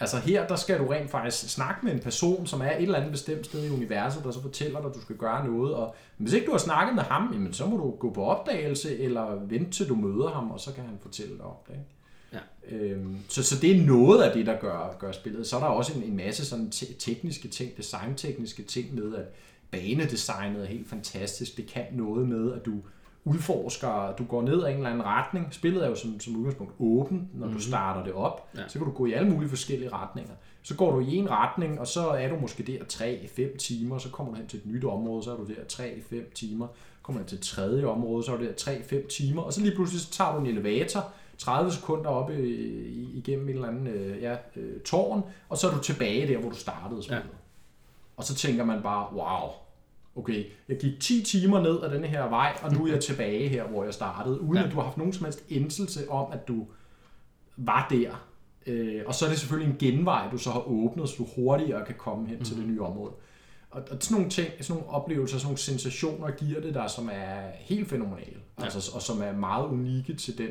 altså her, der skal du rent faktisk snakke med en person, som er et eller andet bestemt sted i universet, der så fortæller dig, at du skal gøre noget, og hvis ikke du har snakket med ham, jamen, så må du gå på opdagelse, eller vente til du møder ham, og så kan han fortælle dig om det. Ikke? Ja. Øhm, så, så det er noget af det, der gør, gør spillet. Så er der også en, en masse sådan te- tekniske ting, designtekniske ting med, at banedesignet er helt fantastisk. Det kan noget med, at du udforsker, du går ned ad en eller anden retning. Spillet er jo som, som udgangspunkt åbent, når mm-hmm. du starter det op. Ja. Så kan du gå i alle mulige forskellige retninger. Så går du i en retning, og så er du måske der 3-5 timer, så kommer du hen til et nyt område, så er du der 3-5 timer. kommer jeg til tredje område, så er det 3-5 timer, og så lige pludselig så tager du en elevator, 30 sekunder op i, i, igennem en eller anden øh, ja, øh, tårn, og så er du tilbage der, hvor du startede spillet. Ja. Og så tænker man bare, wow, okay, jeg gik 10 timer ned ad denne her vej, og nu er jeg tilbage her, hvor jeg startede, uden ja. at du har haft nogen som helst indselse om, at du var der. Øh, og så er det selvfølgelig en genvej, du så har åbnet, så du hurtigere kan komme hen mm. til det nye område. Og, og sådan nogle ting, sådan nogle oplevelser, sådan nogle sensationer giver det der, som er helt fænomenale, ja. altså, og som er meget unikke til den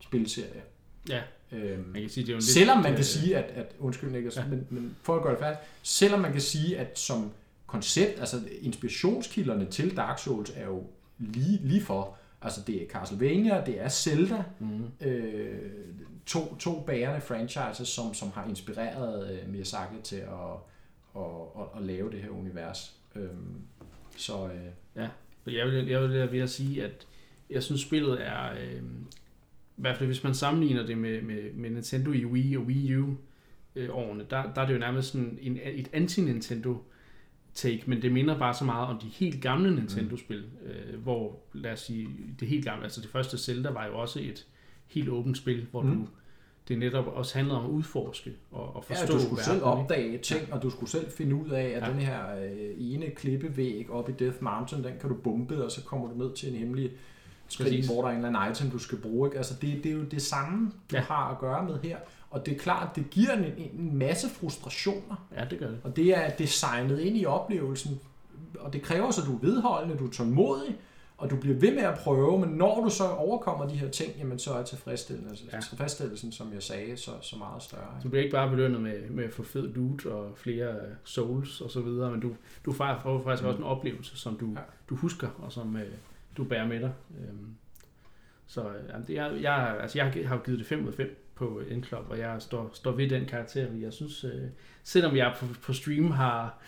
spilserie. Ja, Øhm, man kan sige, det er jo selvom lidt, man kan øh, sige, at, at undskyld Niklas, Ja. ja. men, men for at gøre det færdigt, selvom man kan sige, at som koncept, altså inspirationskilderne til Dark Souls er jo lige, lige for, altså det er Castlevania, det er Zelda, Mhm. øh, to, to bærende franchises, som, som har inspireret øh, Miyazaki til at, at, at, at lave det her univers. Øhm, så øh, For Jeg vil, jeg vil ved at sige, at jeg synes, spillet er... Øh, I hvert fald hvis man sammenligner det med, med, med Nintendo i Wii og Wii U øh, årene, der, der er det jo nærmest sådan en, et anti-Nintendo take, men det minder bare så meget om de helt gamle Nintendo-spil, øh, hvor, lad os sige, det helt gamle, altså det første Zelda var jo også et helt åbent spil, hvor Mm. du, det netop også handlede om at udforske og, og forstå ja, du skulle selv verden, ikke? opdage ting, og du skulle selv finde ud af, at Ja. ja. den her øh, ene klippevæg oppe i Death Mountain, den kan du bombe, og så kommer du ned til en hemmelig Præcis. hvor der er en eller anden item, du skal bruge. Ikke? Altså det, det er jo det samme, du Ja. har at gøre med her. Og det er klart, det giver en, en masse frustrationer, Ja, det gør det. og det er designet ind i oplevelsen, og det kræver så, at du er vedholdende, du er tålmodig, og du bliver ved med at prøve, men når du så overkommer de her ting, jamen så er tilfredsstillelsen, Ja. ja. tilfredsstillelsen som jeg sagde, så, så meget større. Ikke? Du bliver ikke bare belønnet med, med at få fed loot og flere øh, souls og så videre, men du, du får faktisk også en oplevelse, som du, Ja. du husker og som øh, du bærer med dig. Øhm, så øh, jamen, det er, jeg, altså, jeg har jo givet det 5 ud af 5 på n og jeg står, står ved den karakter, fordi jeg synes, øh, selvom jeg på, på stream har,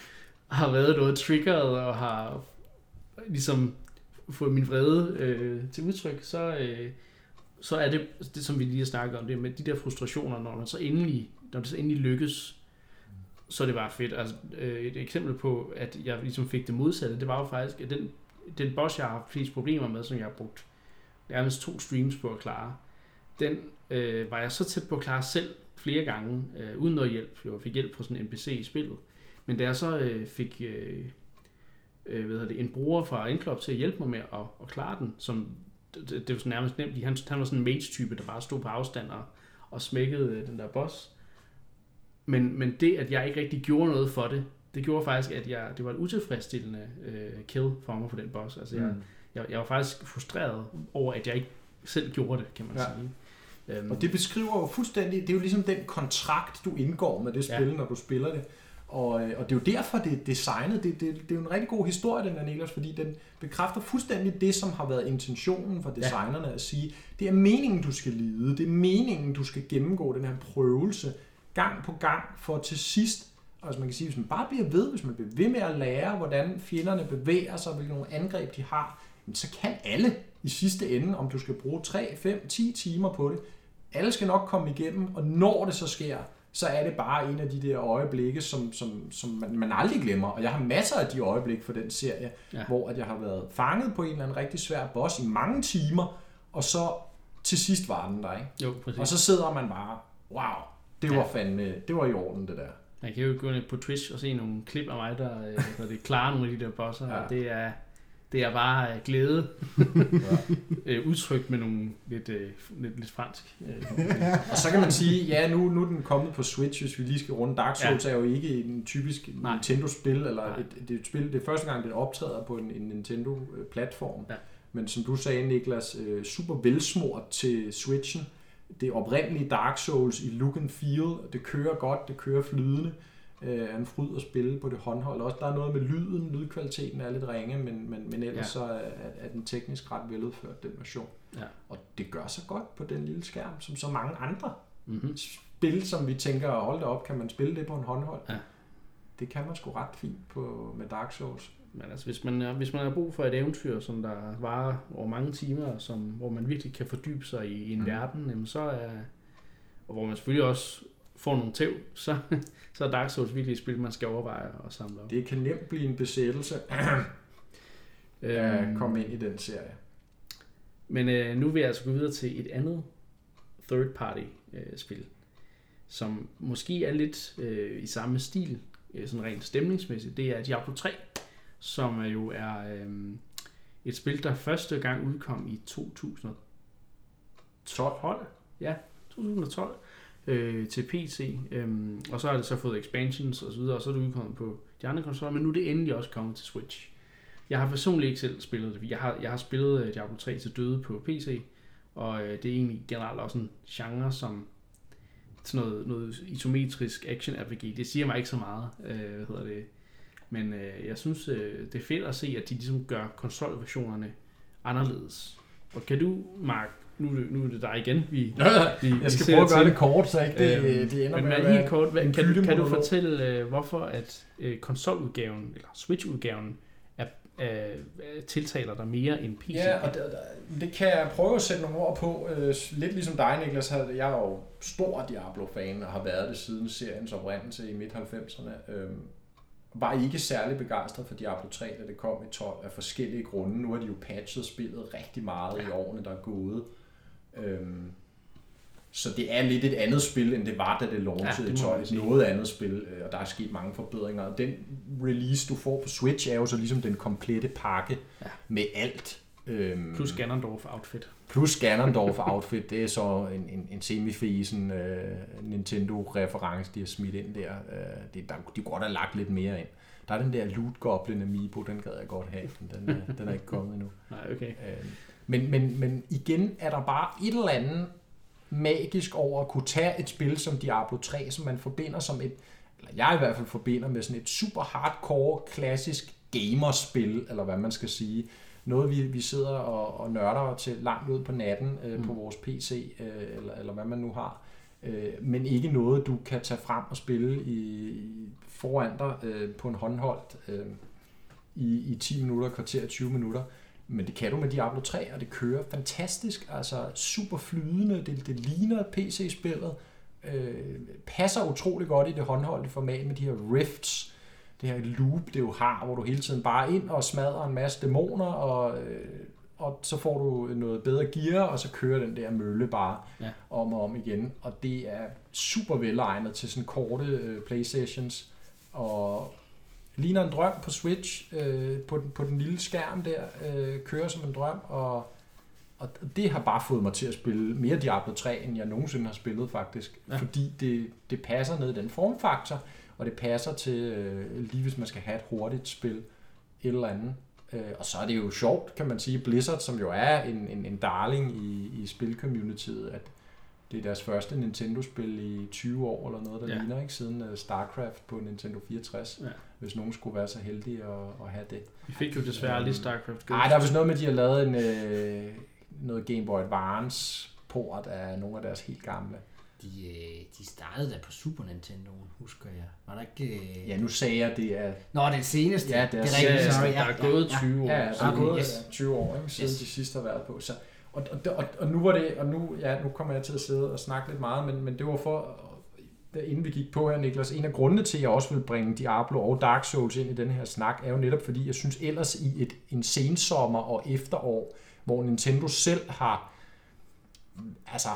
har været noget triggeret og har ligesom fået min vrede øh, til udtryk, så, øh, så er det, det, som vi lige har snakket om, det med de der frustrationer, når man så endelig, når det så endelig lykkes, så er det bare fedt. Altså, øh, et eksempel på, at jeg ligesom fik det modsatte, det var jo faktisk, at den, den boss, jeg har haft flest problemer med, som jeg har brugt nærmest to streams på at klare, den øh, var jeg så tæt på at klare selv flere gange, øh, uden noget hjælp. Jeg fik hjælp fra sådan en NPC i spillet. Men da jeg så øh, fik øh, øh, hvad det, en bruger fra Enclub til at hjælpe mig med at, at klare den, som det, det, det var sådan nærmest nemt, fordi han, han var sådan en mage-type, der bare stod på afstand og, og smækkede øh, den der boss. Men, men det, at jeg ikke rigtig gjorde noget for det, det gjorde faktisk, at jeg, det var et utilfredsstillende øh, kill for mig på den boss. Altså, jeg, Mm. jeg, jeg var faktisk frustreret over, at jeg ikke selv gjorde det, kan man Ja. sige. Øhm, Og det beskriver jo fuldstændig, det er jo ligesom den kontrakt, du indgår med det spil, Ja. ja. når du spiller det. Og, øh, og det er jo derfor, det er designet. Det, det, det er jo en rigtig god historie, den der Niklas, fordi den bekræfter fuldstændig det, som har været intentionen for designerne at sige, det er meningen, du skal lide. Det er meningen, du skal gennemgå den her prøvelse gang på gang, for til sidst, altså man kan sige, hvis man bare bliver ved, hvis man bliver ved med at lære, hvordan fjenderne bevæger sig, hvilke nogle angreb de har, så kan alle i sidste ende, om du skal bruge 3, 5, 10 timer på det, alle skal nok komme igennem, og når det så sker, så er det bare en af de der øjeblikke, som, som, som man, man aldrig glemmer. Og jeg har masser af de øjeblikke for den serie, ja. hvor at jeg har været fanget på en eller anden rigtig svær boss i mange timer, og så til sidst var den der, ikke? jo, præcis. Og så sidder man bare, wow, det var Ja. fandme, det var i orden det der. Man kan jo gå ind på Twitch og se nogle klip af mig, der, øh, der det klarer nogle af de der bosser, ja. Og det er, det er bare øh, glæde, Ja. øh, udtrykt med nogle lidt, øh, lidt, lidt fransk. Øh, Og så kan man sige, ja, nu, nu er den kommet på Switch, hvis vi lige skal runde. Dark Souls ja. er jo ikke en typisk. Nintendo-spil, eller Nej. et, det er et spil, det er første gang, det optræder på en, en Nintendo-platform. Ja. Men som du sagde, Niklas, øh, super velsmurt til Switchen. Det oprindelige Dark Souls i look and feel, det kører godt, det kører flydende. Øh, er en fryd at spille på det håndhold. Også der er noget med lyden, lydkvaliteten er lidt ringe, men, men, men ellers ja. så er, er den teknisk ret veludført, den version. Ja. Og det gør sig godt på den lille skærm, som så mange andre mm-hmm. spil, som vi tænker, hold da op, kan man spille det på en håndhold? Ja. Det kan man sgu ret fint på, med Dark Souls. Men altså, hvis man, er- hvis man har brug for et eventyr, som der varer over mange timer, som, hvor man virkelig kan fordybe sig i, i en mm. Verden, jamen så er, og hvor man selvfølgelig også får nogle tæv, så, så er Dark Souls virkelig et spil, man skal overveje at samle op. Det kan nemt blive en besættelse. at Øhm, komme ind i den serie. Men øh, nu vil jeg altså gå videre til et andet third party øh, spil, som måske er lidt øh, i samme stil, øh, sådan rent stemningsmæssigt. Det er Diablo 3, som øh, jo er øh, et spil, der første gang udkom i 2012. Ja, 2012 øh, til PC. Øhm, og så har det så fået expansions og så videre, og så er det udkommet på de andre konsoller, men nu er det endelig også kommet til Switch. Jeg har personligt ikke selv spillet det. Jeg har, jeg har spillet øh, Diablo 3 til døde på PC, og øh, det er egentlig generelt også en genre, som sådan noget, noget isometrisk action RPG. Det siger mig ikke så meget, øh, hvad hedder det. Men øh, jeg synes, øh, det er fedt at se, at de ligesom gør konsolversionerne anderledes. Og kan du, Mark, nu, er det- nu er det dig igen, vi, vi, Jeg vi skal ser prøve at gøre til. det kort, så ikke det, Øhm, det ender men, med at helt kort, hvad, en kan, du, kan du fortælle, øh, hvorfor at øh, konsoludgaven, eller Switch-udgaven, er, øh, øh, tiltaler dig mere end PC? Ja, og det, det kan jeg prøve at sætte nogle ord på. Øh, Lidt ligesom dig, Niklas. har- Jeg er jo stor Diablo-fan og har været det siden seriens oprindelse i midt-90'erne. Øhm, Var ikke særlig begejstret for Diablo 3, da det kom i 12 af forskellige grunde. Nu har de jo patchet spillet rigtig meget i årene, der er gået. Øhm, Så det er lidt et andet spil, end det var, da det launchede Ja, ja, det i må 12. man Et noget andet spil, øh, og der er sket mange forbedringer. Og den release, du får på Switch, er jo så ligesom den komplette pakke Ja. med alt. Øhm, Plus Ganondorf outfit. Plus Ganondorf outfit, det er så en, en, en semifesen øh, Nintendo-reference, de har smidt ind der. Øh, det, der. De kunne godt have lagt lidt mere ind. Der er den der Loot Goblin Amiibo, den gad jeg godt have, men den, er, den er ikke kommet endnu. Nej, okay. Øh, men, men, men igen er der bare et eller andet magisk over at kunne tage et spil som Diablo 3, som man forbinder som et, eller jeg i hvert fald forbinder med sådan et super hardcore, klassisk gamerspil, eller hvad man skal sige. Noget, vi, vi sidder og, og nørder til langt ud på natten øh, mm. på vores PC, øh, eller, eller hvad man nu har. Øh, men ikke noget, du kan tage frem og spille i, i foran dig øh, på en håndholdt øh, i, i 10 minutter, kvarter 20 minutter. Men det kan du med Diablo 3, og det kører fantastisk, altså super flydende, det, det ligner PC-spillet, øh, passer utrolig godt i det håndholdte format med de her rifts, det her loop, det jo har, hvor du hele tiden bare ind og smadrer en masse dæmoner, og, øh, og så får du noget bedre gear, og så kører den der mølle bare Ja. om og om igen, og det er super velegnet til sådan korte øh, playsessions, og ligner en drøm på Switch, øh, på, den, på den lille skærm der, øh, kører som en drøm, og, og det har bare fået mig til at spille mere Diablo 3, end jeg nogensinde har spillet faktisk, ja. fordi det, det passer ned i den formfaktor, og det passer til, øh, lige hvis man skal have et hurtigt spil, et eller andet. Øh, og så er det jo sjovt, kan man sige, Blizzard, som jo er en, en, en darling i, i spilcommunityet, at det er deres første Nintendo-spil i 20 år eller noget, der Ja. ligner, ikke? Siden uh, StarCraft på Nintendo 64, Ja. hvis nogen skulle være så heldige at, at have det. Vi fik jo desværre aldrig StarCraft Nej, der er vist noget med, at de har lavet en, øh, noget Game Boy Advance port af nogle af deres helt gamle. De, øh, de startede da på Super Nintendo, husker jeg. Var der ikke... Øh... Ja, nu sagde jeg, det er... Nå, det er seneste. Ja, det er det er Ja, rigtigt, ja, sorry. der er gået 20 år. Ja, der er gået yes. 20 år, ikke, siden yes. de sidste har været på. Så, og, og, og, og, nu var det, og nu, ja, nu kommer jeg til at sidde og snakke lidt meget, men, men det var for, der- inden vi gik på her, Niklas, en af grundene til, at jeg også vil bringe Diablo og Dark Souls ind i den her snak, er jo netop fordi, jeg synes ellers i et, en sensommer og efterår, hvor Nintendo selv har, altså,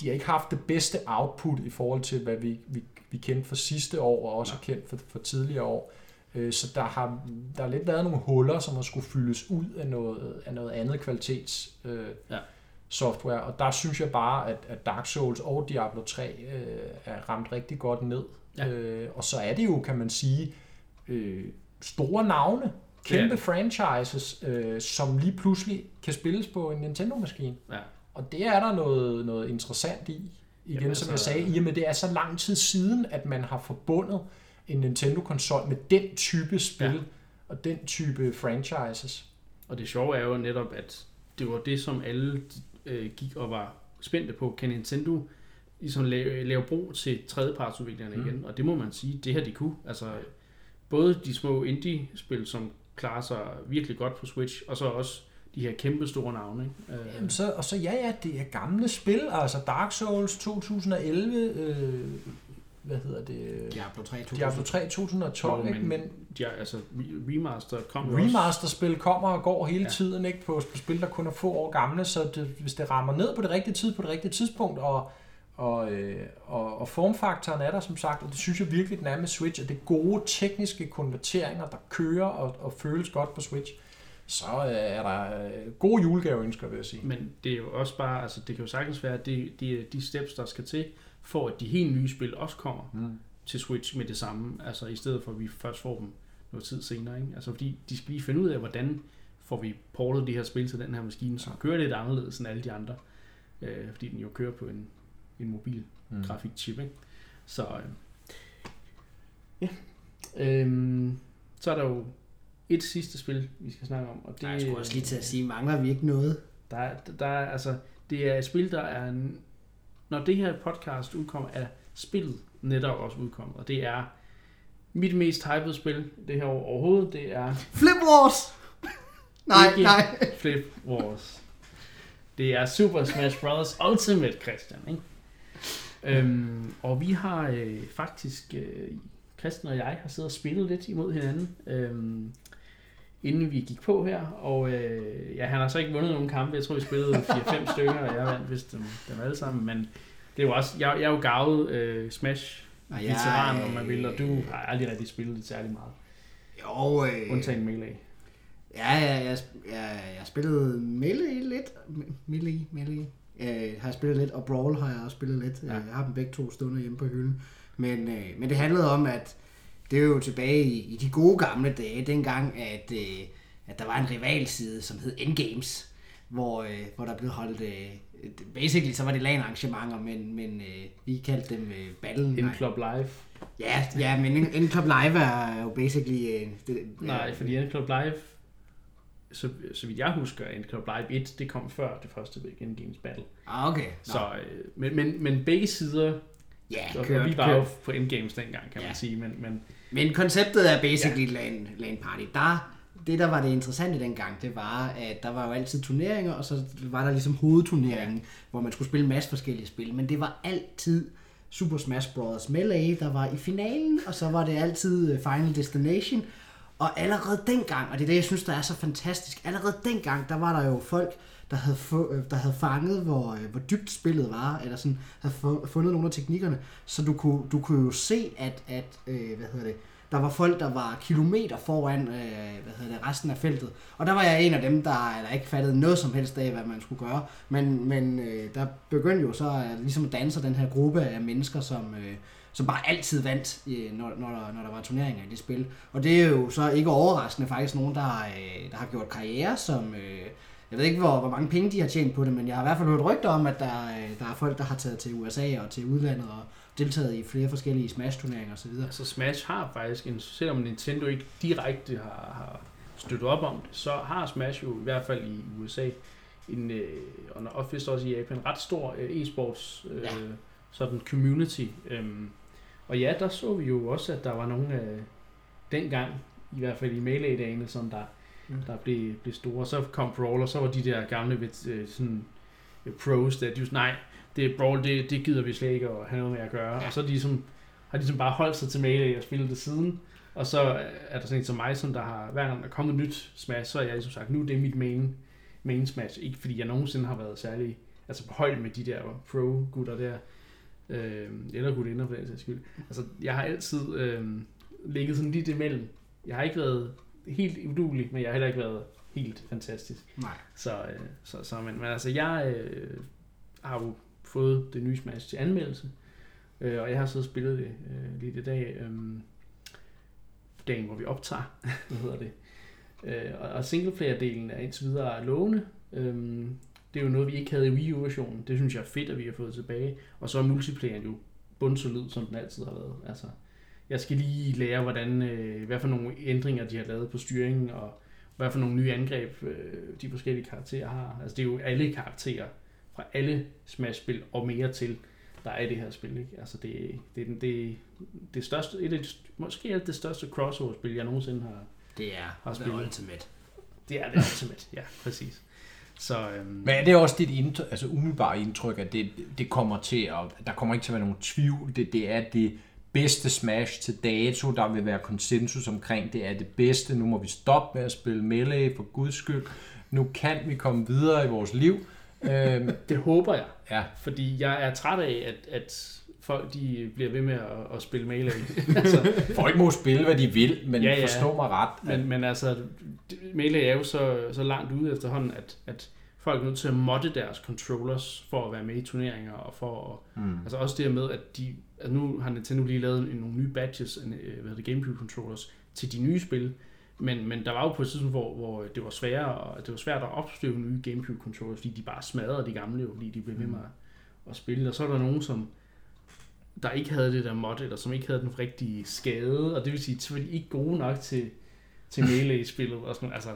de har ikke haft det bedste output i forhold til, hvad vi, vi, vi kendte for sidste år, og også har kendt for, for tidligere år. Øh, Så der har, der har lidt været nogle huller, som har skulle fyldes ud af noget, af noget andet kvalitets øh, Ja. software. Og der synes jeg bare, at, at Dark Souls og Diablo 3 øh, er ramt rigtig godt ned. Ja. Øh, og så er det jo, kan man sige, øh, store navne, kæmpe det. franchises, øh, som lige pludselig kan spilles på en Nintendo-maskine. Ja. Og det er der noget, noget interessant i. Igen, Jamen, som altså- jeg sagde, i og med det er så lang tid siden, at man har forbundet en Nintendo-konsol med den type spil Ja. og den type franchises. Og det sjove er jo netop, at det var det, som alle øh, gik og var spændte på. Kan Nintendo ligesom lave, lave brug til tredjepartsudviklerne. Mm. igen? Og det må man sige, det her de kunne. Altså, både de små indie-spil, som klarer sig virkelig godt på Switch, og så også de her kæmpe store navne. Ikke? Øh, Jamen, så, og så ja, ja, det er gamle spil, altså Dark Souls 2011, øh, hvad hedder det? Diablo 3 Diablo 3 2012, Jo, ikke? men Ja, altså re- remaster kom jo også. remaster-spil kommer og går hele Ja. tiden ikke på, på spil, der kun er få år gamle, så det, hvis det rammer ned på det rigtige tid, på det rigtige tidspunkt, og, og, øh, og, og formfaktoren er der som sagt, og det synes jeg virkelig, den er med Switch, at det er gode tekniske konverteringer, der kører og, og føles godt på Switch, så øh, er der øh, gode julegaveønsker, vil jeg sige. Men det er jo også bare, altså det kan jo sagtens være, at det, det er de steps, der skal til, for at de helt nye spil også kommer Mm. til Switch med det samme, altså i stedet for at vi først får dem noget tid senere, ikke? Altså fordi de skal lige finde ud af, hvordan får vi portet de her spil til den her maskine, som kører lidt anderledes end alle de andre, øh, fordi den jo kører på en, en mobil Mm. grafikchip, ikke? Så øh, ja, øhm, så er der jo et sidste spil, vi skal snakke om, og det Det, jeg skulle også lige til at sige, mangler vi ikke noget? der, er- der er, altså, det er et spil, der er... En, når det her podcast udkommer, er spillet netop også udkommet. Og det er mit mest hypede spil det her år overhovedet. Det er Flip Wars! nej, Ikke- nej. Flip Wars. Det er Super Smash Bros. Ultimate, Christian. Ikke? Øhm, og vi har øh, faktisk, øh, Christian og jeg har siddet og spillet lidt imod hinanden, øhm, inden vi gik på her. Og øh, ja, han har så ikke vundet nogen kampe. Jeg tror, vi spillede 4-5 stykker, og jeg vandt vist dem, dem alle sammen. Men det er jo også, jeg, jeg er jo gavet øh, Smash veteran, om man vil, og du har aldrig rigtig spillet det særlig meget. Jo, øh, Undtagen Melee. Ja, ja, jeg, jeg, jeg spillede Melee lidt. Melee, Melee. Øh, har jeg spillet lidt, og Brawl har jeg også spillet lidt. Ja. Jeg har dem begge to stående hjemme på hylden. Men, øh, men det handlede om, at det er jo tilbage i, i de gode gamle dage, dengang, at, øh, at der var en rivalside, som hed Endgames, hvor, øh, hvor der blev holdt... Øh, basically, så var det LAN-arrangementer, men, men øh, vi kaldte dem øh, Battle... In. Club Live. Ja, ja, men en, en Club Live er jo basically... Øh, det, Nej, fordi End Club Live, så, så vidt jeg husker, End Club Live 1, det kom før det første End Games Battle. Ah, okay. Nå. Så, øh, men, men, men begge sider, ja, og, kørt, og vi var jo på Endgames dengang, kan man Ja. sige, men, men Men konceptet er basically ja. LAN, LAN party. Der, det, der var det interessante dengang, det var, at der var jo altid turneringer, og så var der ligesom hovedturneringen, ja. hvor man skulle spille en masse forskellige spil. Men det var altid Super Smash Bros. Melee, der var i finalen, og så var det altid øh, Final Destination. Og allerede dengang, og det er det, jeg synes, der er så fantastisk, allerede dengang, der var der jo folk, der havde, få, øh, der havde fanget, hvor, øh, hvor dybt spillet var, eller sådan, havde fundet nogle af teknikkerne, så du kunne, du kunne jo se, at, at øh, hvad hedder det, der var folk, der var kilometer foran øh, hvad hedder det, resten af feltet. Og der var jeg en af dem, der, der ikke fattede noget som helst af, hvad man skulle gøre. Men, men øh, der begyndte jo så at, ligesom at danse den her gruppe af mennesker, som, øh, som bare altid vandt, øh, når, når, der, når der var turneringer i det spil. Og det er jo så ikke overraskende faktisk nogen, der, har, øh, der har gjort karriere, som... Øh, jeg ved ikke, hvor, hvor mange penge de har tjent på det, men jeg har i hvert fald hørt rygter om, at der, øh, der er folk, der har taget til USA og til udlandet og deltaget i flere forskellige Smash-turneringer osv. altså Smash har faktisk, en, selvom Nintendo ikke direkte har, har støttet op om det, så har Smash jo i hvert fald i USA, en, øh, og vist også i Japan, ret stor øh, e-sports øh, Ja. sådan community. Øhm, og ja, der så vi jo også, at der var nogle af dengang, i hvert fald i Melee-dagene, som der, Mm. der blev, blev store. Så kom Brawl, og så var de der gamle øh, sådan, øh, pros, der de var nej, det er Brawl, det, det gider vi slet ikke at have noget med at gøre. Og så er de ligesom, har de ligesom bare holdt sig til Melee og spillet det siden. Og så er der sådan en som mig, som der har, hver gang der kommer et nyt Smash, så er jeg ligesom sagt, nu er det mit main, main Smash. Ikke fordi jeg nogensinde har været særlig altså på højde med de der pro-gutter der, øh, eller gutinder for den sags skyld. Altså, jeg har altid øh, ligget sådan lidt imellem. Jeg har ikke været helt udulig, men jeg har heller ikke været helt fantastisk. Nej. Så, øh, så, så men, men altså, jeg øh, har jo fået det nye Smash til anmeldelse, øh, og jeg har så spillet det øh, lidt i dag, øh, dagen hvor vi optager, hvad hedder det. Øh, og, og singleplayer-delen er indtil videre lovende. Øh, det er jo noget, vi ikke havde i Wii U-versionen. Det synes jeg er fedt, at vi har fået tilbage. Og så er multiplayeren jo bundsolid, som den altid har været. Altså, jeg skal lige lære, hvordan, øh, hvad for nogle ændringer de har lavet på styringen, og hvad for nogle nye angreb øh, de forskellige karakterer har. Altså det er jo alle karakterer fra alle Smash-spil og mere til, der er i det her spil. Ikke? Altså det, det, er den- det, det største, et af de, måske er det det største crossover-spil, jeg nogensinde har. Det er Har spillet. Ultimate. Det er det ultimate, ja, præcis. Så øhm, Men er det også dit indtryk, altså umiddelbare indtryk, at det, det kommer til at, der kommer ikke til at være nogen tvivl, det, det er det bedste Smash til dato. Der vil være konsensus omkring, det er det bedste. Nu må vi stoppe med at spille Melee for guds skyld. Nu kan vi komme videre i vores liv. Øhm, Det håber jeg, ja, fordi jeg er træt af, at, at folk de bliver ved med at, at spille Melee. altså, folk må spille, hvad de vil, men Ja, ja, forstå mig ret. at- men, men altså, Melee er jo så, så langt ude efterhånden, at, at folk er nødt til at modde deres controllers for at være med i turneringer, og for at, Mm. altså også det her med, at de, at nu har Nintendo lige lavet nogle nye badges, en, øh, hvad hedder det, Gamecube controllers, til de nye spil, men, men der var jo på et tidspunkt, hvor, hvor det var sværere, og det var svært at opstøve nye Gamecube controllers, fordi de bare smadrede de gamle, jo, fordi de blev ved med at, at spille, og så er der nogen, som der ikke havde det der mod, eller som ikke havde den rigtige skade, og det vil sige, så var de ikke gode nok til, til Melee-spillet, og sådan, altså,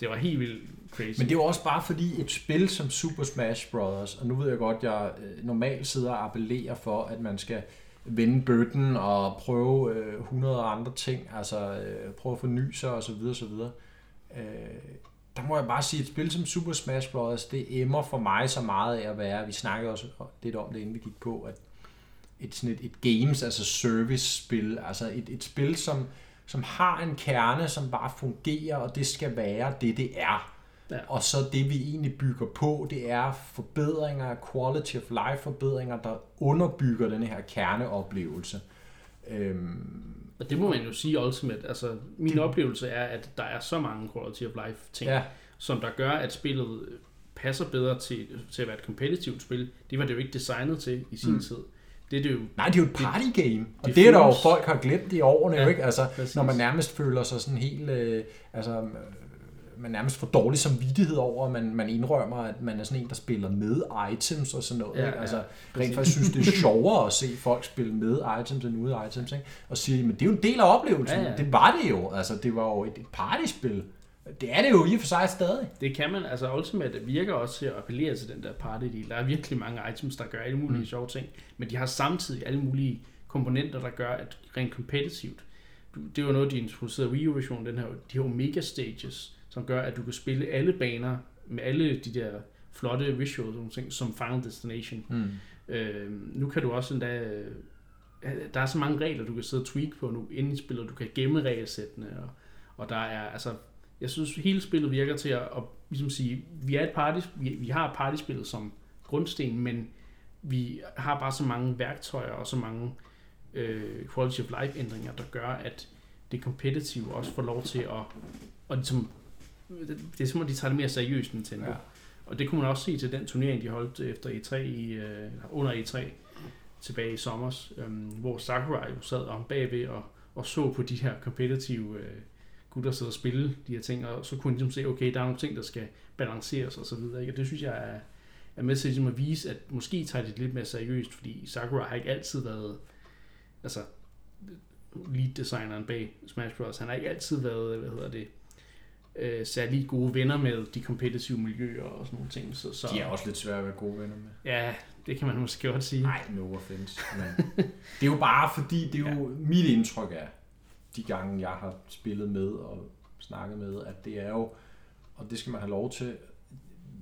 det var helt vildt crazy. Men det var også bare fordi et spil som Super Smash Bros., og nu ved jeg godt, jeg øh, normalt sidder og appellerer for, at man skal vende bøtten og prøve øh, 100 andre ting, altså øh, prøve at forny sig og så videre, så videre. Øh, der må jeg bare sige, et spil som Super Smash Bros., det emmer for mig så meget af at være, vi snakkede også lidt om det, inden vi gik på, at et, sådan et, et games, altså service-spil, altså et, et spil, som, som har en kerne, som bare fungerer, og det skal være det, det er. Ja. Og så det, vi egentlig bygger på, det er forbedringer, quality of life forbedringer, der underbygger den her kerneoplevelse. Øhm, Og det må man jo sige ultimate. Altså, min det... oplevelse er, at der er så mange quality of life ting, ja, som der gør, at spillet passer bedre til, til at være et kompetitivt spil. Det var det jo ikke designet til i sin mm. tid. Det er det jo... Nej, det er jo et party game. Og det det, er der jo folk har glemt i årene, Ja, ja, jo ikke? Altså, præcis. når man nærmest føler sig sådan helt... Øh, altså, øh, man nærmest får dårlig samvittighed over, at man, man indrømmer, at man er sådan en, der spiller med items og sådan noget. Ja, Ja, ikke? ja, Altså, præcis. rent faktisk synes, det er sjovere at se folk spille med items end ude items. Ikke? Og sige, men det er jo en del af oplevelsen. Ja, Ja, ja. ja. Det var det jo. Altså, det var jo et partyspil. Det er det jo i og for sig stadig. Det kan man, altså Ultimate virker også til at appellere til den der party deal. Der er virkelig mange items, der gør alle mulige mm. sjove ting, men de har samtidig alle mulige komponenter, der gør, at rent kompetitivt, det jo noget, de introducerede Wii U-versionen, den her, de her Omega Stages, som gør, at du kan spille alle baner med alle de der flotte visuals og ting, som Final Destination. Mm. Øh, nu kan du også endda... øh, Der er så mange regler, du kan sidde og tweak på nu inden i spillet. Du kan gemme regelsættene, og, og der er altså... Jeg synes, hele spillet virker til at, at ligesom sige, vi er et party, vi, vi har partyspillet som grundsten, men vi har bare så mange værktøjer og så mange øh, quality of life ændringer, der gør, at det competitive også får lov til at, og ligesom, det, det er som om, de tager det mere seriøst, Nintendo. Ja. Og det kunne man også se til den turnering, de holdt efter E3 i, øh, under E3 tilbage i sommer, øh, hvor Sakurai jo sad om bagved og, og så på de her competitive øh, gutter sidde og spille de her ting, og så kunne de ligesom se, okay, der er nogle ting, der skal balanceres og så videre. Ikke? Og det synes jeg er, er med til ligesom at vise, at måske tager de det lidt mere seriøst, fordi Sakurai har ikke altid været, altså lead designeren bag Smash Bros. Han har ikke altid været, hvad hedder det, øh, særlig gode venner med de competitive miljøer og sådan nogle ting. Så, så De er også lidt svære at være gode venner med. ja, det kan man måske godt sige. Nej, no offense. Men det er jo bare fordi, det er jo ja. mit indtryk af de gange, jeg har spillet med og snakket med, at det er jo, og det skal man have lov til,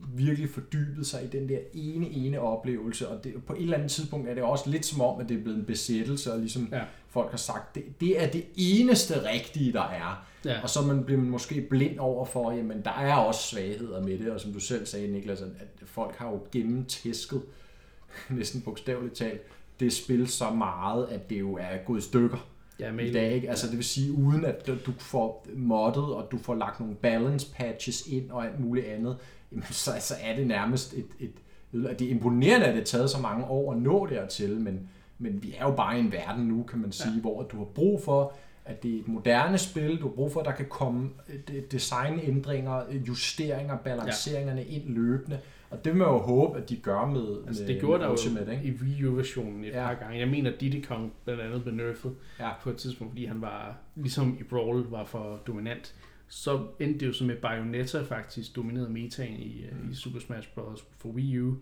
virkelig fordybet sig i den der ene, ene oplevelse, og det, på et eller andet tidspunkt er det også lidt som om, at det er blevet en besættelse, og ligesom Ja. folk har sagt, det, det er det eneste rigtige, der er. Ja. Og så man bliver man måske blind over for, jamen der er også svagheder med det, og som du selv sagde, Niklas, at folk har jo gennemtæsket, næsten bogstaveligt talt, det spil så meget, at det jo er gået stykker Ja, i dag. Ikke? Altså det vil sige, uden at du får moddet, og du får lagt nogle balance patches ind og alt muligt andet, jamen, så, så er det nærmest et, et, et det er imponerende, at det har taget så mange år at nå dertil, men, men vi er jo bare i en verden nu, kan man sige, ja. hvor du har brug for, at det er et moderne spil, du har brug for, at der kan komme øh, designændringer, justeringer, balanceringerne ja. ind løbende, og det vil man jo håbe, at de gør med, Altså, med det gjorde der med jo Ultimate, ikke? i Wii U-versionen et Ja. par gange. Jeg mener, at Diddy Kong blandt andet blev nerfed Ja. på et tidspunkt, fordi han var, ligesom i Brawl, var for dominant. Så endte det jo så med Bayonetta faktisk dominerede metaen i, mm. i Super Smash Bros. for Wii U.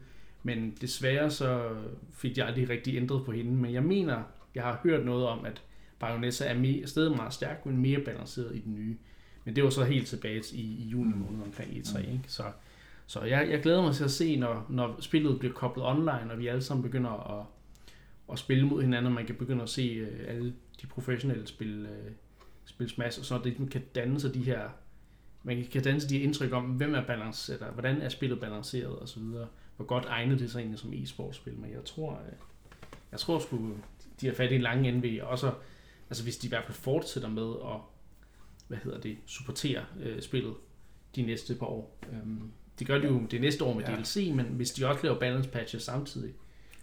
Men desværre så fik jeg aldrig rigtig ændret på hende. Men jeg mener, jeg har hørt noget om, at Bayonetta er mere, stadig meget stærk, men mere balanceret i den nye. Men det var så helt tilbage i, i juni måned omkring E3. Ikke? Så, så jeg, jeg glæder mig til at se, når, når spillet bliver koblet online, og vi alle sammen begynder at, at spille mod hinanden, og man kan begynde at se øh, alle de professionelle spille, øh, spille Smash, og så det man kan danne sig de her man kan danne sig de her indtryk om, hvem er balanceret, eller hvordan er spillet balanceret og så videre. Hvor godt egnet det sig egentlig som e-sportspil, men jeg tror, jeg, jeg tror sgu, de har fat i en lang NV, og så, altså hvis de i hvert fald fortsætter med at, hvad hedder det, supportere øh, spillet de næste par år. Øhm, det gør de jo det næste år med Ja. DLC, men hvis de også laver balance patches samtidig,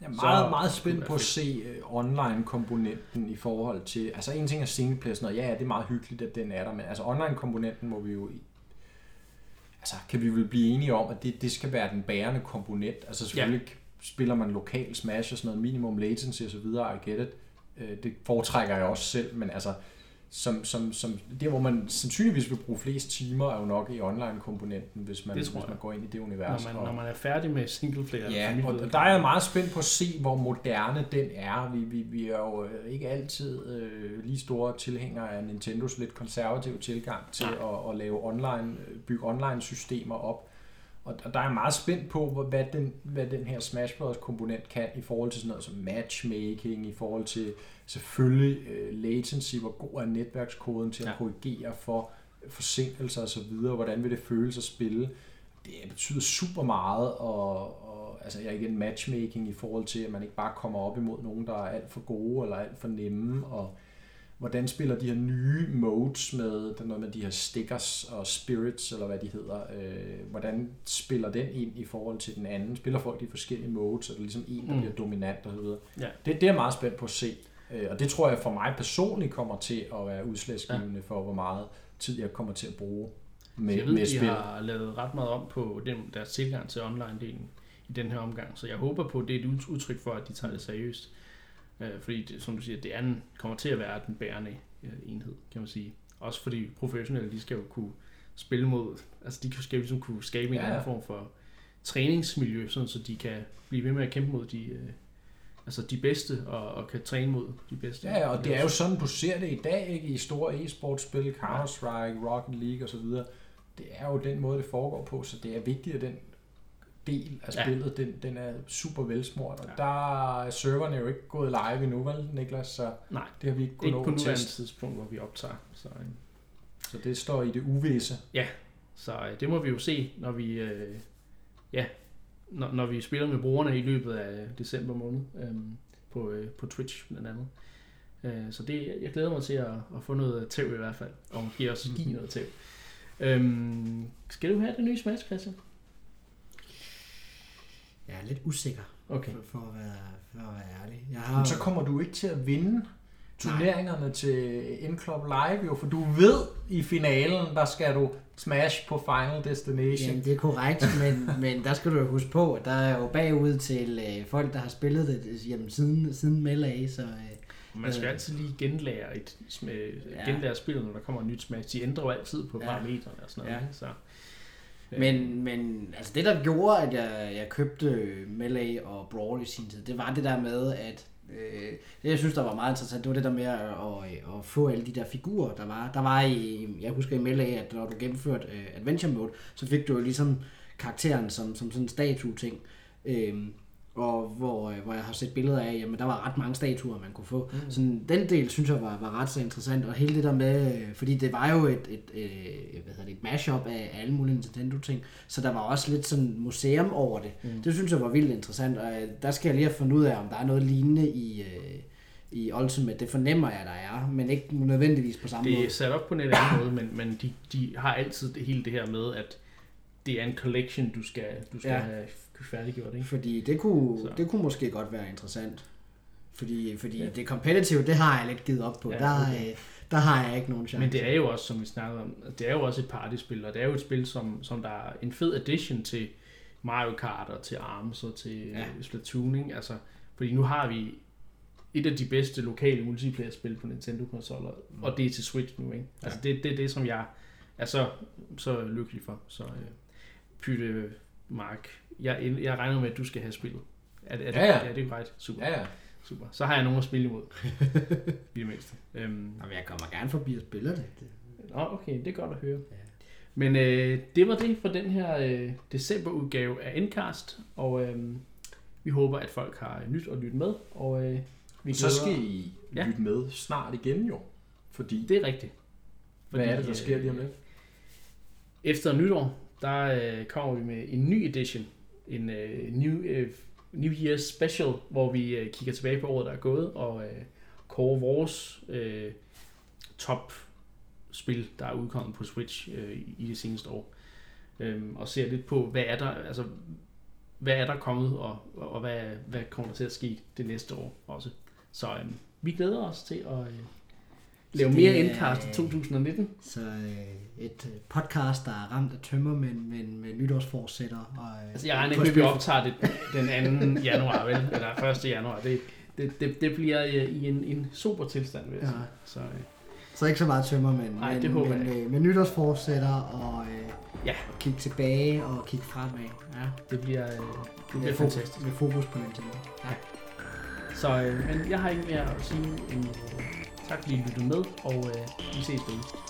Jeg er meget, Så- meget spændt på at se øh, online-komponenten i forhold til... Altså en ting er singleplayer, sådan noget. Ja, ja, det er meget hyggeligt, at den er der, men altså online-komponenten må vi jo... Altså kan vi vel blive enige om, at det, det skal være den bærende komponent. Altså selvfølgelig ja. spiller man lokal Smash og sådan noget, minimum latency og så videre, I get it. Øh, Det foretrækker jeg også selv, men altså som, som, som det, hvor man sandsynligvis vil bruge flest timer, er jo nok i online-komponenten, hvis man, hvis man går ind i det når univers. man, og- når man er færdig med single player. Ja, familie- og der er jeg meget spændt på at se, hvor moderne den er. Vi, vi, vi er jo øh, ikke altid øh, lige store tilhængere af Nintendos lidt konservative tilgang til at, at lave online, bygge online-systemer op. Og, og der er jeg meget spændt på, hvad den, hvad den her Smash Bros. komponent kan i forhold til sådan noget som matchmaking, i forhold til selvfølgelig øh, latency, hvor god er netværkskoden til at Ja. korrigere for forsinkelser osv., hvordan vil det føles at spille det betyder super meget, og, og altså jeg er igen matchmaking i forhold til, at man ikke bare kommer op imod nogen, der er alt for gode eller alt for nemme, og hvordan spiller de her nye modes med, der er noget med de her stickers og spirits, eller hvad de hedder, øh, hvordan spiller den ind i forhold til den anden? Spiller folk de forskellige modes, er der ligesom en, der Mm. bliver dominant og så videre? Ja. Det, det er jeg meget spændt på at se, øh, og det tror jeg for mig personligt kommer til at være udslagsgivende ja. for, hvor meget tid jeg kommer til at bruge med, jeg ved, med de spil. har lavet ret meget om på den, deres tilgang til online-delen i den her omgang, så jeg håber på, at det er et ud- udtryk for, at de tager det seriøst. Øh, fordi, det, som du siger, det en, kommer til at være den bærende øh, enhed, kan man sige. Også fordi professionelle, de skal jo kunne spille mod, altså de skal jo ligesom kunne skabe en Ja, anden form for træningsmiljø, sådan så de kan blive ved med at kæmpe mod de, øh, altså de bedste, og, og kan træne mod de bedste. Ja, ja, og det er jo sådan, du ser det i dag, ikke? I store e-sportspil, Counter-Strike, Rocket League osv. Det er jo den måde, det foregår på, så det er vigtigt, at den del af Ja. spillet, den, den er super velsmurt. Og Ja. der er serverne jo ikke gået live endnu, vel, Niklas? Så Nej, det har vi ikke kunnet på nå at nuværende tidspunkt, hvor vi optager. Så, øh, Så det står i det uvisse. Så øh, det må vi jo se, når vi, øh, ja, når, når vi spiller med brugerne i løbet af december måned øh, på, øh, på Twitch blandt andet. Øh, så det, jeg glæder mig til at, at få noget tæv i hvert fald, og måske også give noget tæv. Øhm, skal du have det nye Smash, Christian? Jeg er lidt usikker, Okay. for, for, at, være, for at være ærlig. Jeg har, Men så kommer du ikke til at vinde turneringerne til N-Club Live, jo, for du ved, i finalen, der skal du smash på Final Destination. Jamen, det er korrekt, men, men der skal du jo huske på, at der er jo bagud til øh, folk, der har spillet det jamen, siden, siden Melee, så... Øh, Man skal Øh. altid lige genlære, et, sm- Ja. genlære spillet, når der kommer et nyt Smash. De ændrer jo altid på Ja. parametrene og sådan noget. Ja. Så, men, men altså det, der gjorde, at jeg, jeg købte Melee og Brawl i sin tid, det var det der med, at øh, det, jeg synes, der var meget interessant, det var det der med at, at, at få alle de der figurer, der var. Der var i, jeg husker i Melee, at når du gennemførte øh, Adventure Mode, så fik du jo ligesom karakteren som, som sådan en statue-ting. Øhm, og hvor, øh, hvor jeg har set billeder af, jamen der var ret mange statuer, man kunne få. Mm. Sådan, den del synes jeg var, var ret så interessant, og hele det der med, øh, fordi det var jo et, et, øh, hvad hedder det, et mashup af alle mulige Nintendo-ting, så der var også lidt sådan museum over det. Mm. Det synes jeg var vildt interessant, og øh, der skal jeg lige have fundet ud af, om der er noget lignende i, øh, i Ultimate. Det fornemmer jeg, der er, men ikke nødvendigvis på samme Det er måde. sat op på en anden måde, men, men de, de har altid det hele det her med, at det er en collection, du skal, du skal ja. have færdiggjort. Ikke? Fordi det kunne, Så. det kunne måske godt være interessant. Fordi, fordi Ja. ja. det competitive, det har jeg lidt givet op på. Ja, Ja, der, øh, der har jeg ikke nogen chance. Men det er jo også, som vi snakkede om, det er jo også et partyspil, og det er jo et spil, som, som der er en fed addition til Mario Kart og til ARMS og til Ja. ja. Splatoon. Ikke? Altså, fordi nu har vi et af de bedste lokale multiplayer-spil på Nintendo-konsoller, mm. og det er til Switch nu. Ikke? Altså, det, det er det, som jeg er så, så lykkelig for. Så øh, Pytte Mark, jeg, jeg regner med, at du skal have spillet. Er, er, Ja, ja. ja. det er korrekt. Super. Ja, ja. Super. Så har jeg nogen at spille imod. I det mindste. Øhm, Jamen, jeg kommer gerne forbi og spiller det. det. Nå, okay, det er godt at høre. Ja. Men øh, det var det for den her øh, decemberudgave af Endcast, og øh, vi håber, at folk har nyt at lytte med, og øh, vi Så glæder- skal I Ja. lytte med snart igen jo. Fordi, Det er rigtigt. hvad er det, der øh, sker lige om lidt? Efter nytår, der øh, kommer vi med en ny edition. En øh, new, øh, New Year's Special, hvor vi øh, kigger tilbage på året, der er gået, og øh, kårer vores øh, top spil, der er udkommet på Switch øh, i det seneste år. Øhm, og ser lidt på, hvad er der, altså, hvad er der kommet, og, og hvad, hvad kommer der til at ske det næste år også. Så øhm, vi glæder os til at øh, det mere er- indkast i 2019. Så øh, et øh, podcast, der er ramt af tømmer, men, men med nytårsforsætter. Og, øh, Altså, jeg regner ikke med, at vi optager det den 2. januar, vel? Eller 1. januar. Det, det, det, det bliver øh, i en, en super tilstand, vil jeg Ja. sige. Så, øh, Så ikke så meget tømmer, men, Nej, men, det håber men jeg med, med nytårsforsætter og øh, Ja. og kigge tilbage og kigge fremad. Ja. det bliver, øh, det bliver Med fantastisk. fokus, med fokus på Nintendo. Ja. Så, øh, men jeg har ikke mere at sige end øh, tak, fordi I lyttede med, og øh, vi ses derude.